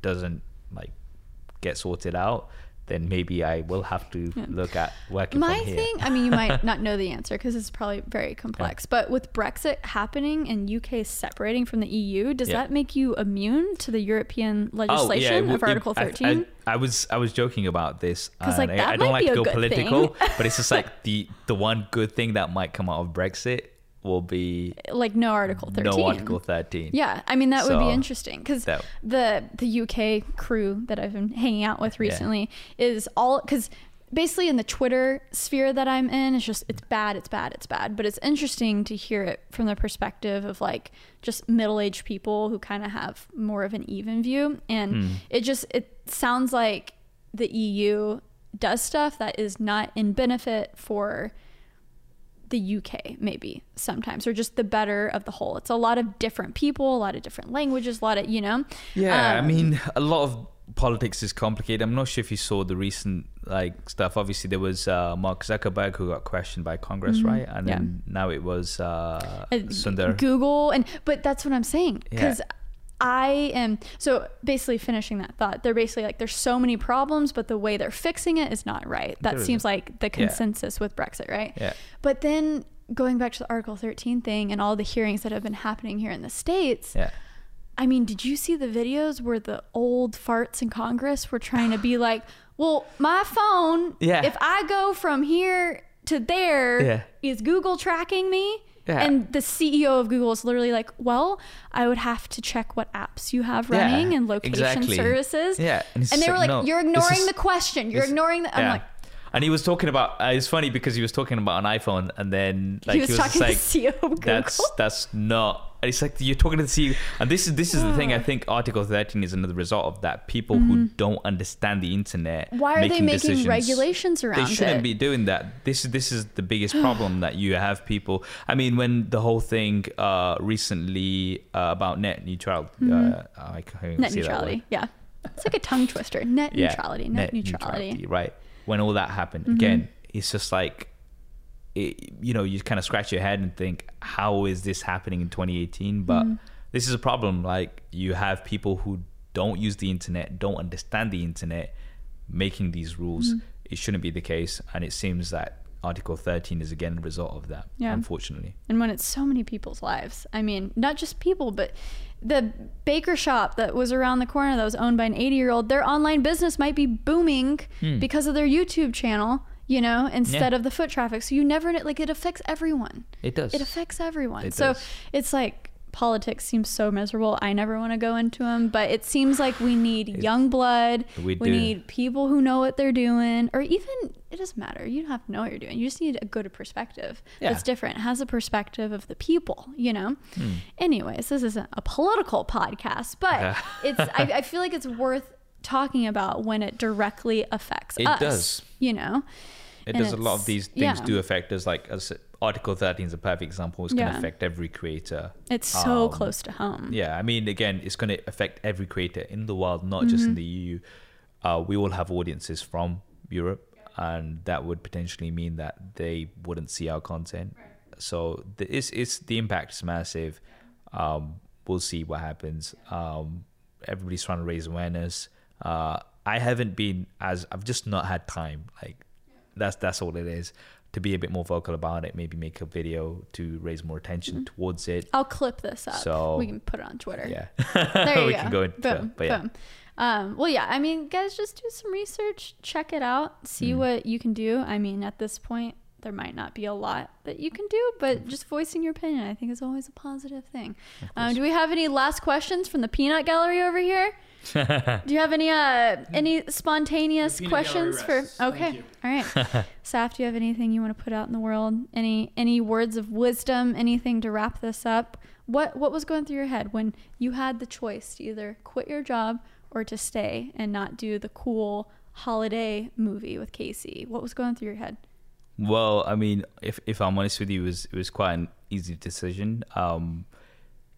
doesn't like get sorted out, then maybe I will have to look at working My from here. thing, I mean, you might [LAUGHS] not know the answer because it's probably very complex, but with Brexit happening and UK separating from the EU, does Yeah. that make you immune to the European oh, legislation Oh, of Article I- I- 13? I, was I was joking about this. 'Cause, and like, I, I don't like to go political, but it's just like [LAUGHS] the the one good thing that might come out of Brexit will be like no Article 13. no Article 13. Yeah, I mean that would be interesting because the the UK crew that I've been hanging out with recently is all because basically in the Twitter sphere that I'm in, it's just it's bad, it's bad, it's bad. But it's interesting to hear it from the perspective of like just middle aged people who kind of have more of an even view, and Hmm. it just it sounds like the EU does stuff that is not in benefit for the UK maybe sometimes or just the better of the whole. It's a lot of different people, a lot of different languages, a lot of, you know. Yeah, I Um, mean, a lot of politics is complicated. I'm not sure if you saw the recent like stuff. Obviously, there was uh, Mark Zuckerberg who got questioned by Congress, right? And Mm-hmm. Yeah. then now it was uh, Sundar. Google and but that's what I'm saying Yeah. I am so basically finishing that thought. They're basically like there's so many problems but the way they're fixing it is not right. That seems like the consensus with Brexit, right? Yeah. But then going back to the Article 13 thing and all the hearings that have been happening here in the states, Yeah. I mean, did you see the videos where the old farts in Congress were trying to be [SIGHS] like, well, my phone, Yeah. if I go from here to there, Yeah. is Google tracking me? Yeah. And the CEO of Google is literally like, well, I would have to check what apps you have Yeah, running and location exactly. services. Yeah, and And they were like, like, no, you're ignoring is- the question. You're ignoring the. I'm yeah. like, and he was talking about. Uh, it's funny because he was talking about an iPhone, and then like he was, talking just to like, the CEO that's that's not. And it's like you're talking to the CEO, and this is this is the thing. I think Article 13 is another result of that. People who don't understand the internet. Mm-hmm. Why are they making decisions, regulations around They shouldn't it? be doing that. This this is the biggest [SIGHS] problem that you have people. I mean, when the whole thing uh, recently uh, about net neutrality, uh, I can't even Mm-hmm. Net that word. neutrality. Yeah. It's like a tongue twister. Net Yeah, neutrality. Net, neutrality. right when all that happened Mm-hmm. again it's just like it, you know you kind of scratch your head and think how is this happening in 2018 but Mm-hmm. this is a problem like you have people who don't use the internet don't understand the internet making these rules Mm-hmm. it shouldn't be the case and it seems that article 13 is again a result of that Yeah. unfortunately and when it's so many people's lives i mean not just people but the baker shop that was around the corner that was owned by an 80 year old their online business might be booming because of their youtube channel you know instead Hmm. Yeah. of the foot traffic so you never like it affects everyone it does it affects everyone It so does. it's like politics seems so miserable i never want to go into them but it seems like we need young blood We do. need people who know what they're doing or even it doesn't matter you don't have to know what you're doing you just need a good perspective Yeah. that's different has a perspective of the people you know Hmm. anyways this isn't a political podcast but [LAUGHS] it's I, I feel like it's worth talking about when it directly affects It us does. you know it And does a lot of these things yeah. do affect us like as article 13 is a perfect example it's going to Yeah. affect every creator it's so Um, close to home Yeah, I mean, again, it's going to affect every creator in the world, not just Mm-hmm. in the EU. Uh, we all have audiences from Europe, and that would potentially mean that they wouldn't see our content. So the, it's, it's the impact is massive. Um, we'll see what happens. Um, everybody's trying to raise awareness. Uh, I haven't been as I've just not had time. Like that's that's all it is. To be a bit more vocal about it, maybe make a video to raise more attention Mm-hmm. towards it. I'll clip this up. So- we can put it on Twitter. Yeah. There [LAUGHS] you we go. can go into boom, but yeah. boom. Um, well, yeah. I mean, guys, just do some research, check it out, see Mm. what you can do. I mean, at this point, there might not be a lot that you can do, but just voicing your opinion, I think, is always a positive thing. Um, do we have any last questions from the peanut gallery over here? [LAUGHS] do you have any uh any spontaneous questions for? Okay, all right. [LAUGHS] Saf, do you have anything you want to put out in the world? Any any words of wisdom? Anything to wrap this up? What what was going through your head when you had the choice to either quit your job or to stay and not do the cool holiday movie with Casey? What was going through your head? Well, I mean, if if I'm honest with you, it was it was quite an easy decision. Um,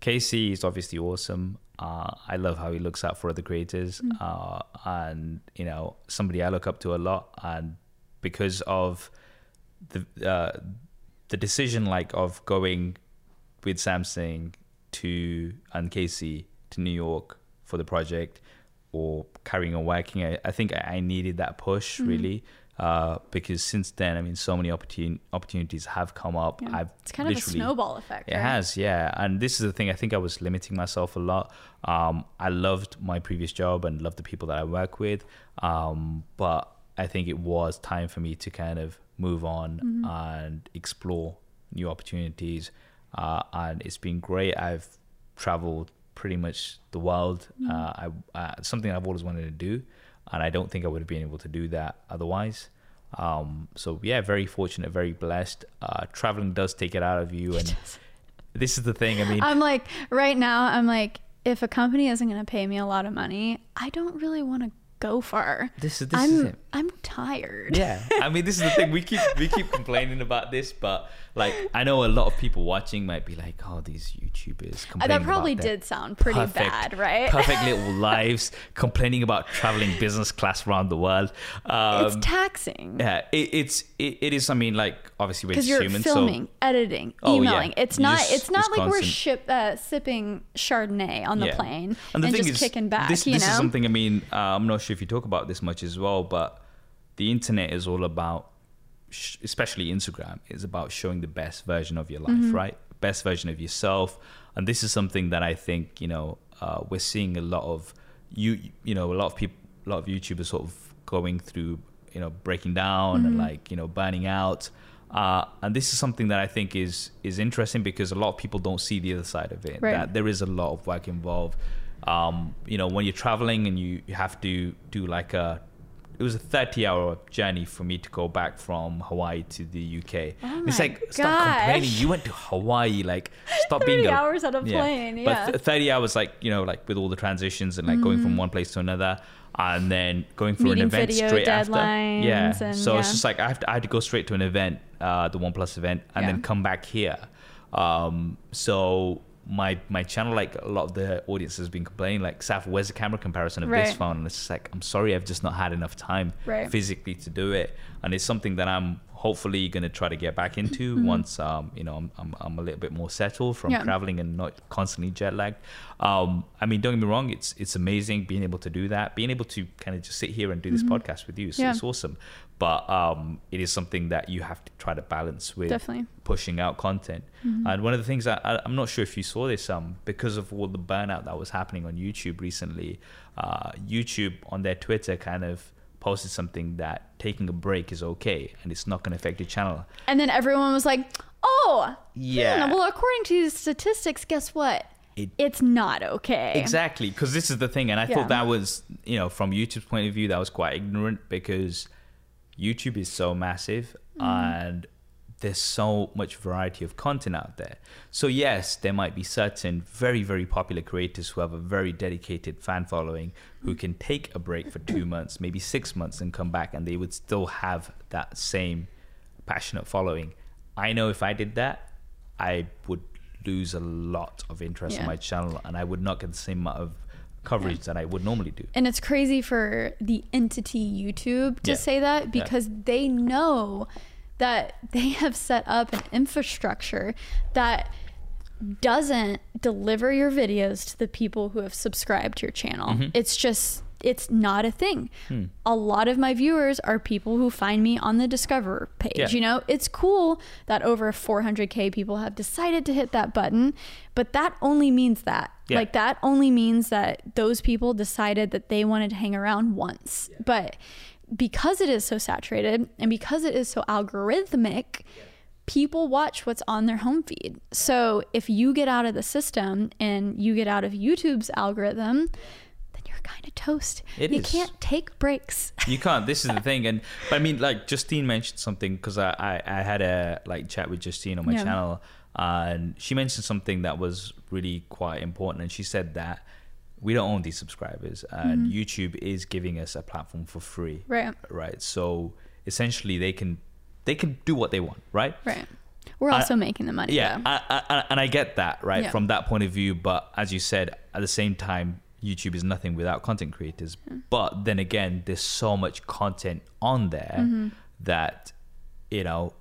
Casey is obviously awesome. Uh, I love how he looks out for other creators, uh, and you know, somebody I look up to a lot. And because of the uh, the decision, like of going with Samsung to and Casey to New York for the project, or carrying on working, I, I think I, I needed that push Mm-hmm. really. Uh, because since then, I mean, so many opportun- opportunities have come up. Yeah. I've It's kind of a snowball effect. it right? has, yeah. And this is the thing. I think I was limiting myself a lot. Um, I loved my previous job and loved the people that I work with. Um, but I think it was time for me to kind of move on Mm-hmm. and explore new opportunities. uh, and it's been great. I've traveled pretty much the world. Mm. Uh, I uh, something I've always wanted to do, and I don't think I would have been able to do that otherwise. Um, so yeah, very fortunate, very blessed. Uh, traveling does take it out of you, and [LAUGHS] this is the thing. I mean, I'm like, right now, I'm like, if a company isn't going to pay me a lot of money, I don't really want to go far. this is this I'm is it. I'm tired. Yeah, [LAUGHS] I mean, this is the thing. We keep we keep complaining about this, but like, I know a lot of people watching might be like, "Oh, these YouTubers." Complaining That probably about did sound pretty perfect- bad, right? Perfect little [LAUGHS] lives, complaining about traveling business class around the world. Um, it's taxing yeah, it, it's it, it is. I mean, like obviously we're because just you're human, filming, editing, Oh, yeah. emailing. It's not. just- it's not it's like we're ship, uh, sipping Chardonnay on the Yeah. plane And and, the thing just is, kicking back. this, you this know, is something. I mean, uh, I'm not sure if you talk about this much as well, but the internet is all about, sh- especially Instagram, is about showing the best version of your life, Mm-hmm. right? Best version of yourself, and this is something that I think you know uh, we're seeing a lot of you. You know, a lot of people, a lot of YouTubers, sort of going through, you know, breaking down Mm-hmm. and like you know burning out. Uh, and this is something that I think is is interesting because a lot of people don't see the other side of it. Right. That there is a lot of work involved. Um, you know, when you're traveling and you, you have to do like a, it was a 30 hour journey for me to go back from Hawaii to the UK. Oh it's like, stop complaining. You went to Hawaii, like, stop [LAUGHS] 30 being a, hours on a plane, yeah. But th- 30 hours, like, you know, like with all the transitions and like going from one place to another and then going through. An event straight after. Yeah. and- so it's just like I, have to, I had to go straight to an event, uh, the OnePlus event, and Yeah. then come back here. Um, so my my channel, like a lot of the audience has been complaining, like, Saf, where's the camera comparison of this phone? And it's like, I'm sorry, I've just not had enough time Right. physically to do it, and it's something that I'm hopefully going to try to get back into once um you know I'm, I'm I'm a little bit more settled from Mm-hmm. Yeah. traveling and not constantly jet lagged. Um, I mean, don't get me wrong, it's it's amazing being able to do that, being able to kind of just sit here and do this podcast with you. So Mm-hmm. Yeah. it's awesome, but um, it is something that you have to try to balance with Definitely. pushing out content. Mm-hmm. And one of the things that I, I'm not sure if you saw this, um, because of all the burnout that was happening on YouTube recently, uh, YouTube on their Twitter kind of posted something that taking a break is okay and it's not going to affect your channel. and then everyone was like, "Oh, Yeah. hmm, well, according to statistics, guess what? It- it's not okay." Exactly, because this is the thing, and I Yeah. thought that was, you know, from YouTube's point of view, that was quite ignorant because YouTube is so massive mm. and there's so much variety of content out there. So yes, there might be certain very very popular creators who have a very dedicated fan following who can take a break for 2 months, maybe 6 months and come back and they would still have that same passionate following. I know if I did that, I would lose a lot of interest Yeah. on my channel and I would not get the same amount of coverage that I would normally do. And it's crazy for the entity YouTube to Yeah. say that Yeah. because they know that they have set up an infrastructure that doesn't deliver your videos to the people who have subscribed to your channel. Mm-hmm. It's just it's not a thing. Hmm. A lot of my viewers are people who find me on the Discover page. Yeah. You know, it's cool that over 400k people have decided to hit that button, but that only means that. Yeah. Like that only means that those people decided that they wanted to hang around once. But because it is so saturated and because it is so algorithmic, people watch what's on their home feed. So if you get out of the system and you get out of YouTube's algorithm, kind of toast. It you is. can't take breaks. [LAUGHS] You can't. This is the thing, and but I mean, like Justine mentioned something because I, I I had a like chat with Justine on my Yeah. channel, and she mentioned something that was really quite important, and she said that we don't own these subscribers, and YouTube is giving us a platform for free, Mm-hmm. Right. Right. So essentially, they can they can do what they want, right? Right. We're I- also making the money. Yeah. I, I, and I get that, right, Yeah. from that point of view. But as you said, at the same time, YouTube is nothing without content creators. Hmm. But then again, there's so much content on there Mm-hmm. that, you know,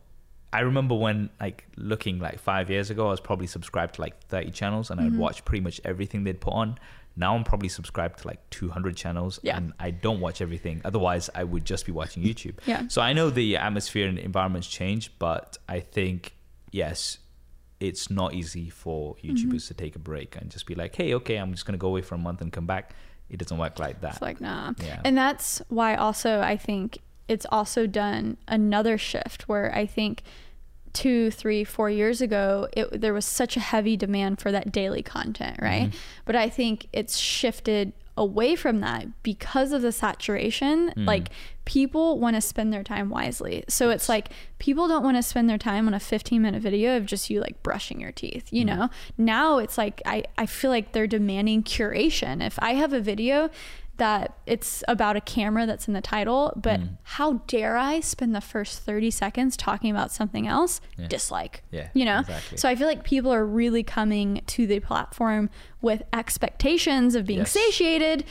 I remember when, like, looking like five years ago, I was probably subscribed to like 30 channels and Mm-hmm. I'd watch pretty much everything they'd put on. Now I'm probably subscribed to like 200 channels Yeah. and I don't watch everything. Otherwise, I would just be watching [LAUGHS] YouTube. Yeah. So I know the atmosphere and environments change, but I think yes, it's not easy for YouTubers Mm-hmm. to take a break and just be like, hey, okay, I'm just gonna go away for a month and come back. It doesn't work like that. It's like, nah. Yeah. And that's why also I think it's also done another shift where I think two, three, four years ago, it, there was such a heavy demand for that daily content, right? But I think it's shifted away from that because of the saturation. Like people want to spend their time wisely. So it's like people don't want to spend their time on a 15 minute video of just you like brushing your teeth, you know? Now it's like I, I feel like they're demanding curation. If I have a video that it's about a camera that's in the title, but Mm. how dare I spend the first 30 seconds talking about something else? Yeah. Dislike. Yeah, You know? exactly. So I feel like people are really coming to the platform with expectations of being Yes. satiated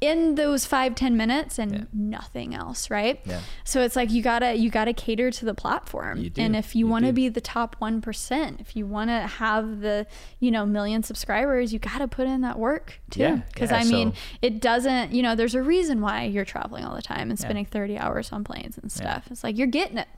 in those five ten minutes and Yeah. nothing else right? Yeah. so it's like you gotta you gotta cater to the platform. You do, and if you, you want to be the top 1% if you want to have the you know million subscribers you gotta put in that work too. Yeah, because yeah, i mean so- it doesn't you know there's a reason why you're traveling all the time and spending 30 hours on planes and stuff. It's like you're getting it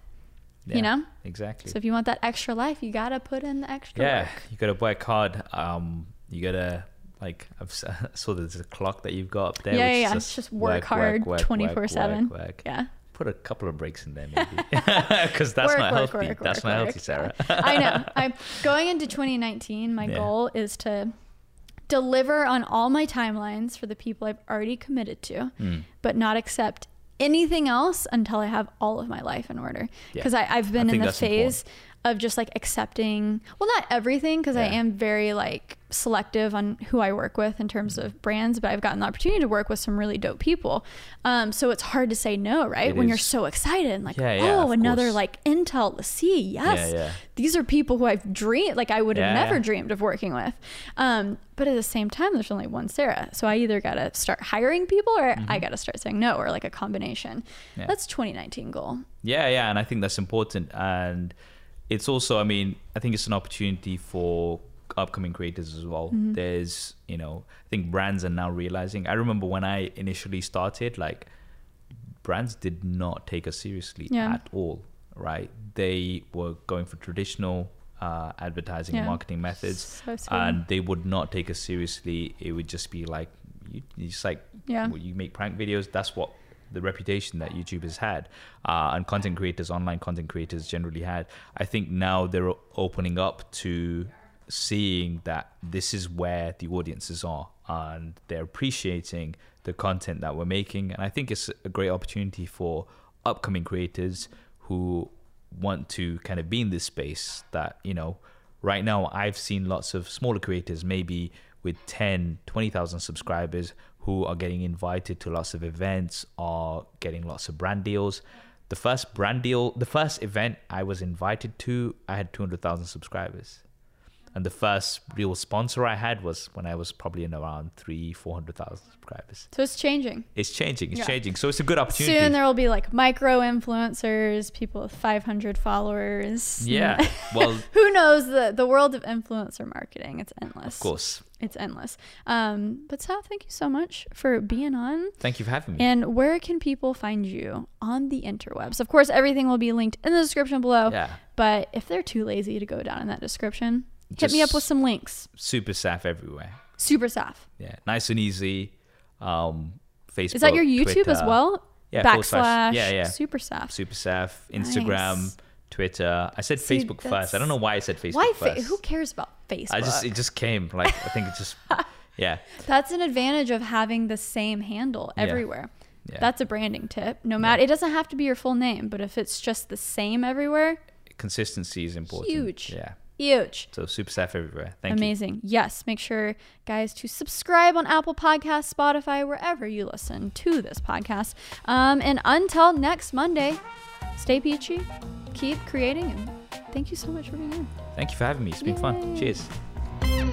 you know? exactly. so if you want that extra life you gotta put in the extra yeah, work. you gotta work hard. Um, you gotta like I've saw [LAUGHS] there's a clock that you've got up there. yeah yeah, yeah. It's just work, hard work, 24 work, 7 work, work. yeah Put a couple of breaks in there, maybe, [LAUGHS] [LAUGHS] because that's Work, not work, healthy. work, that's not healthy, Sara. I know. I'm going into 2019. My Yeah. goal is to deliver on all my timelines for the people I've already committed to, Hmm. but not accept anything else until I have all of my life in order. Yeah. Because I've been I in the phase of just like accepting, well, not everything, because I am very like selective on who I work with in terms of brands, but I've gotten the opportunity to work with some really dope people. Um, so it's hard to say no, right? It when you're so excited and like, Yeah, yeah, oh, another course. like Intel see. Yes. yeah. These are people who I've dreamed, like I would have Yeah, never yeah. dreamed of working with. Um, but at the same time, there's only one Sara. So I either got to start hiring people or I got to start saying no or like a combination. Mm-hmm. Yeah. That's 2019 goal. Yeah, yeah, and I think that's important. And it's also, I mean, I think it's an opportunity for upcoming creators as well. Mm-hmm. There's, you know, I think brands are now realizing. I remember when I initially started, like, brands did not take us seriously Yeah. at all, right? They were going for traditional uh, advertising and Yeah. marketing methods, So and they would not take us seriously. It would just be like, you, just like, Yeah. you make prank videos. That's what the reputation that YouTube has had, uh, and content creators, online content creators generally had. I think now they're opening up to seeing that this is where the audiences are, and they're appreciating the content that we're making. And I think it's a great opportunity for upcoming creators who want to kind of be in this space that you know right now i've seen lots of smaller creators maybe with 10 20000 subscribers who are getting invited to lots of events are getting lots of brand deals. The first brand deal the first event i was invited to i had 200000 subscribers and the first real sponsor i had was when i was probably in around 3 400000 subscribers So it's changing. it's changing it's Yeah. changing so it's a good opportunity Soon there will be like micro influencers, people with 500 followers. yeah [LAUGHS] well Who knows the the world of influencer marketing? It's endless. of course It's endless. Um, but Saf, thank you so much for being on. thank you for having me And where can people find you on the interwebs? Of course, everything will be linked in the description below. yeah But if they're too lazy to go down in that description, hit me up with some links. super saf everywhere. Super Saf. Yeah, nice and easy. Um, Facebook. Is that your YouTube as well? Yeah, Backslash. slash- yeah, yeah. Super Saf. Super saf. Instagram, Nice. Twitter. I said See, Facebook first. I don't know why I said Facebook Why? Fa- first. who cares about Facebook? I just it just came like I think it just [LAUGHS] yeah That's an advantage of having the same handle everywhere. yeah. That's a branding tip. No matter, it doesn't have to be your full name, but if it's just the same everywhere, consistency is important. Huge. Yeah. Huge. So super saf everywhere. Thank you. Amazing. Yes. Make sure, guys, to subscribe on Apple Podcasts, Spotify, wherever you listen to this podcast. Um, and until next Monday, stay peachy, keep creating, and thank you so much for being here. Thank you for having me. It's been fun. Yay. Cheers.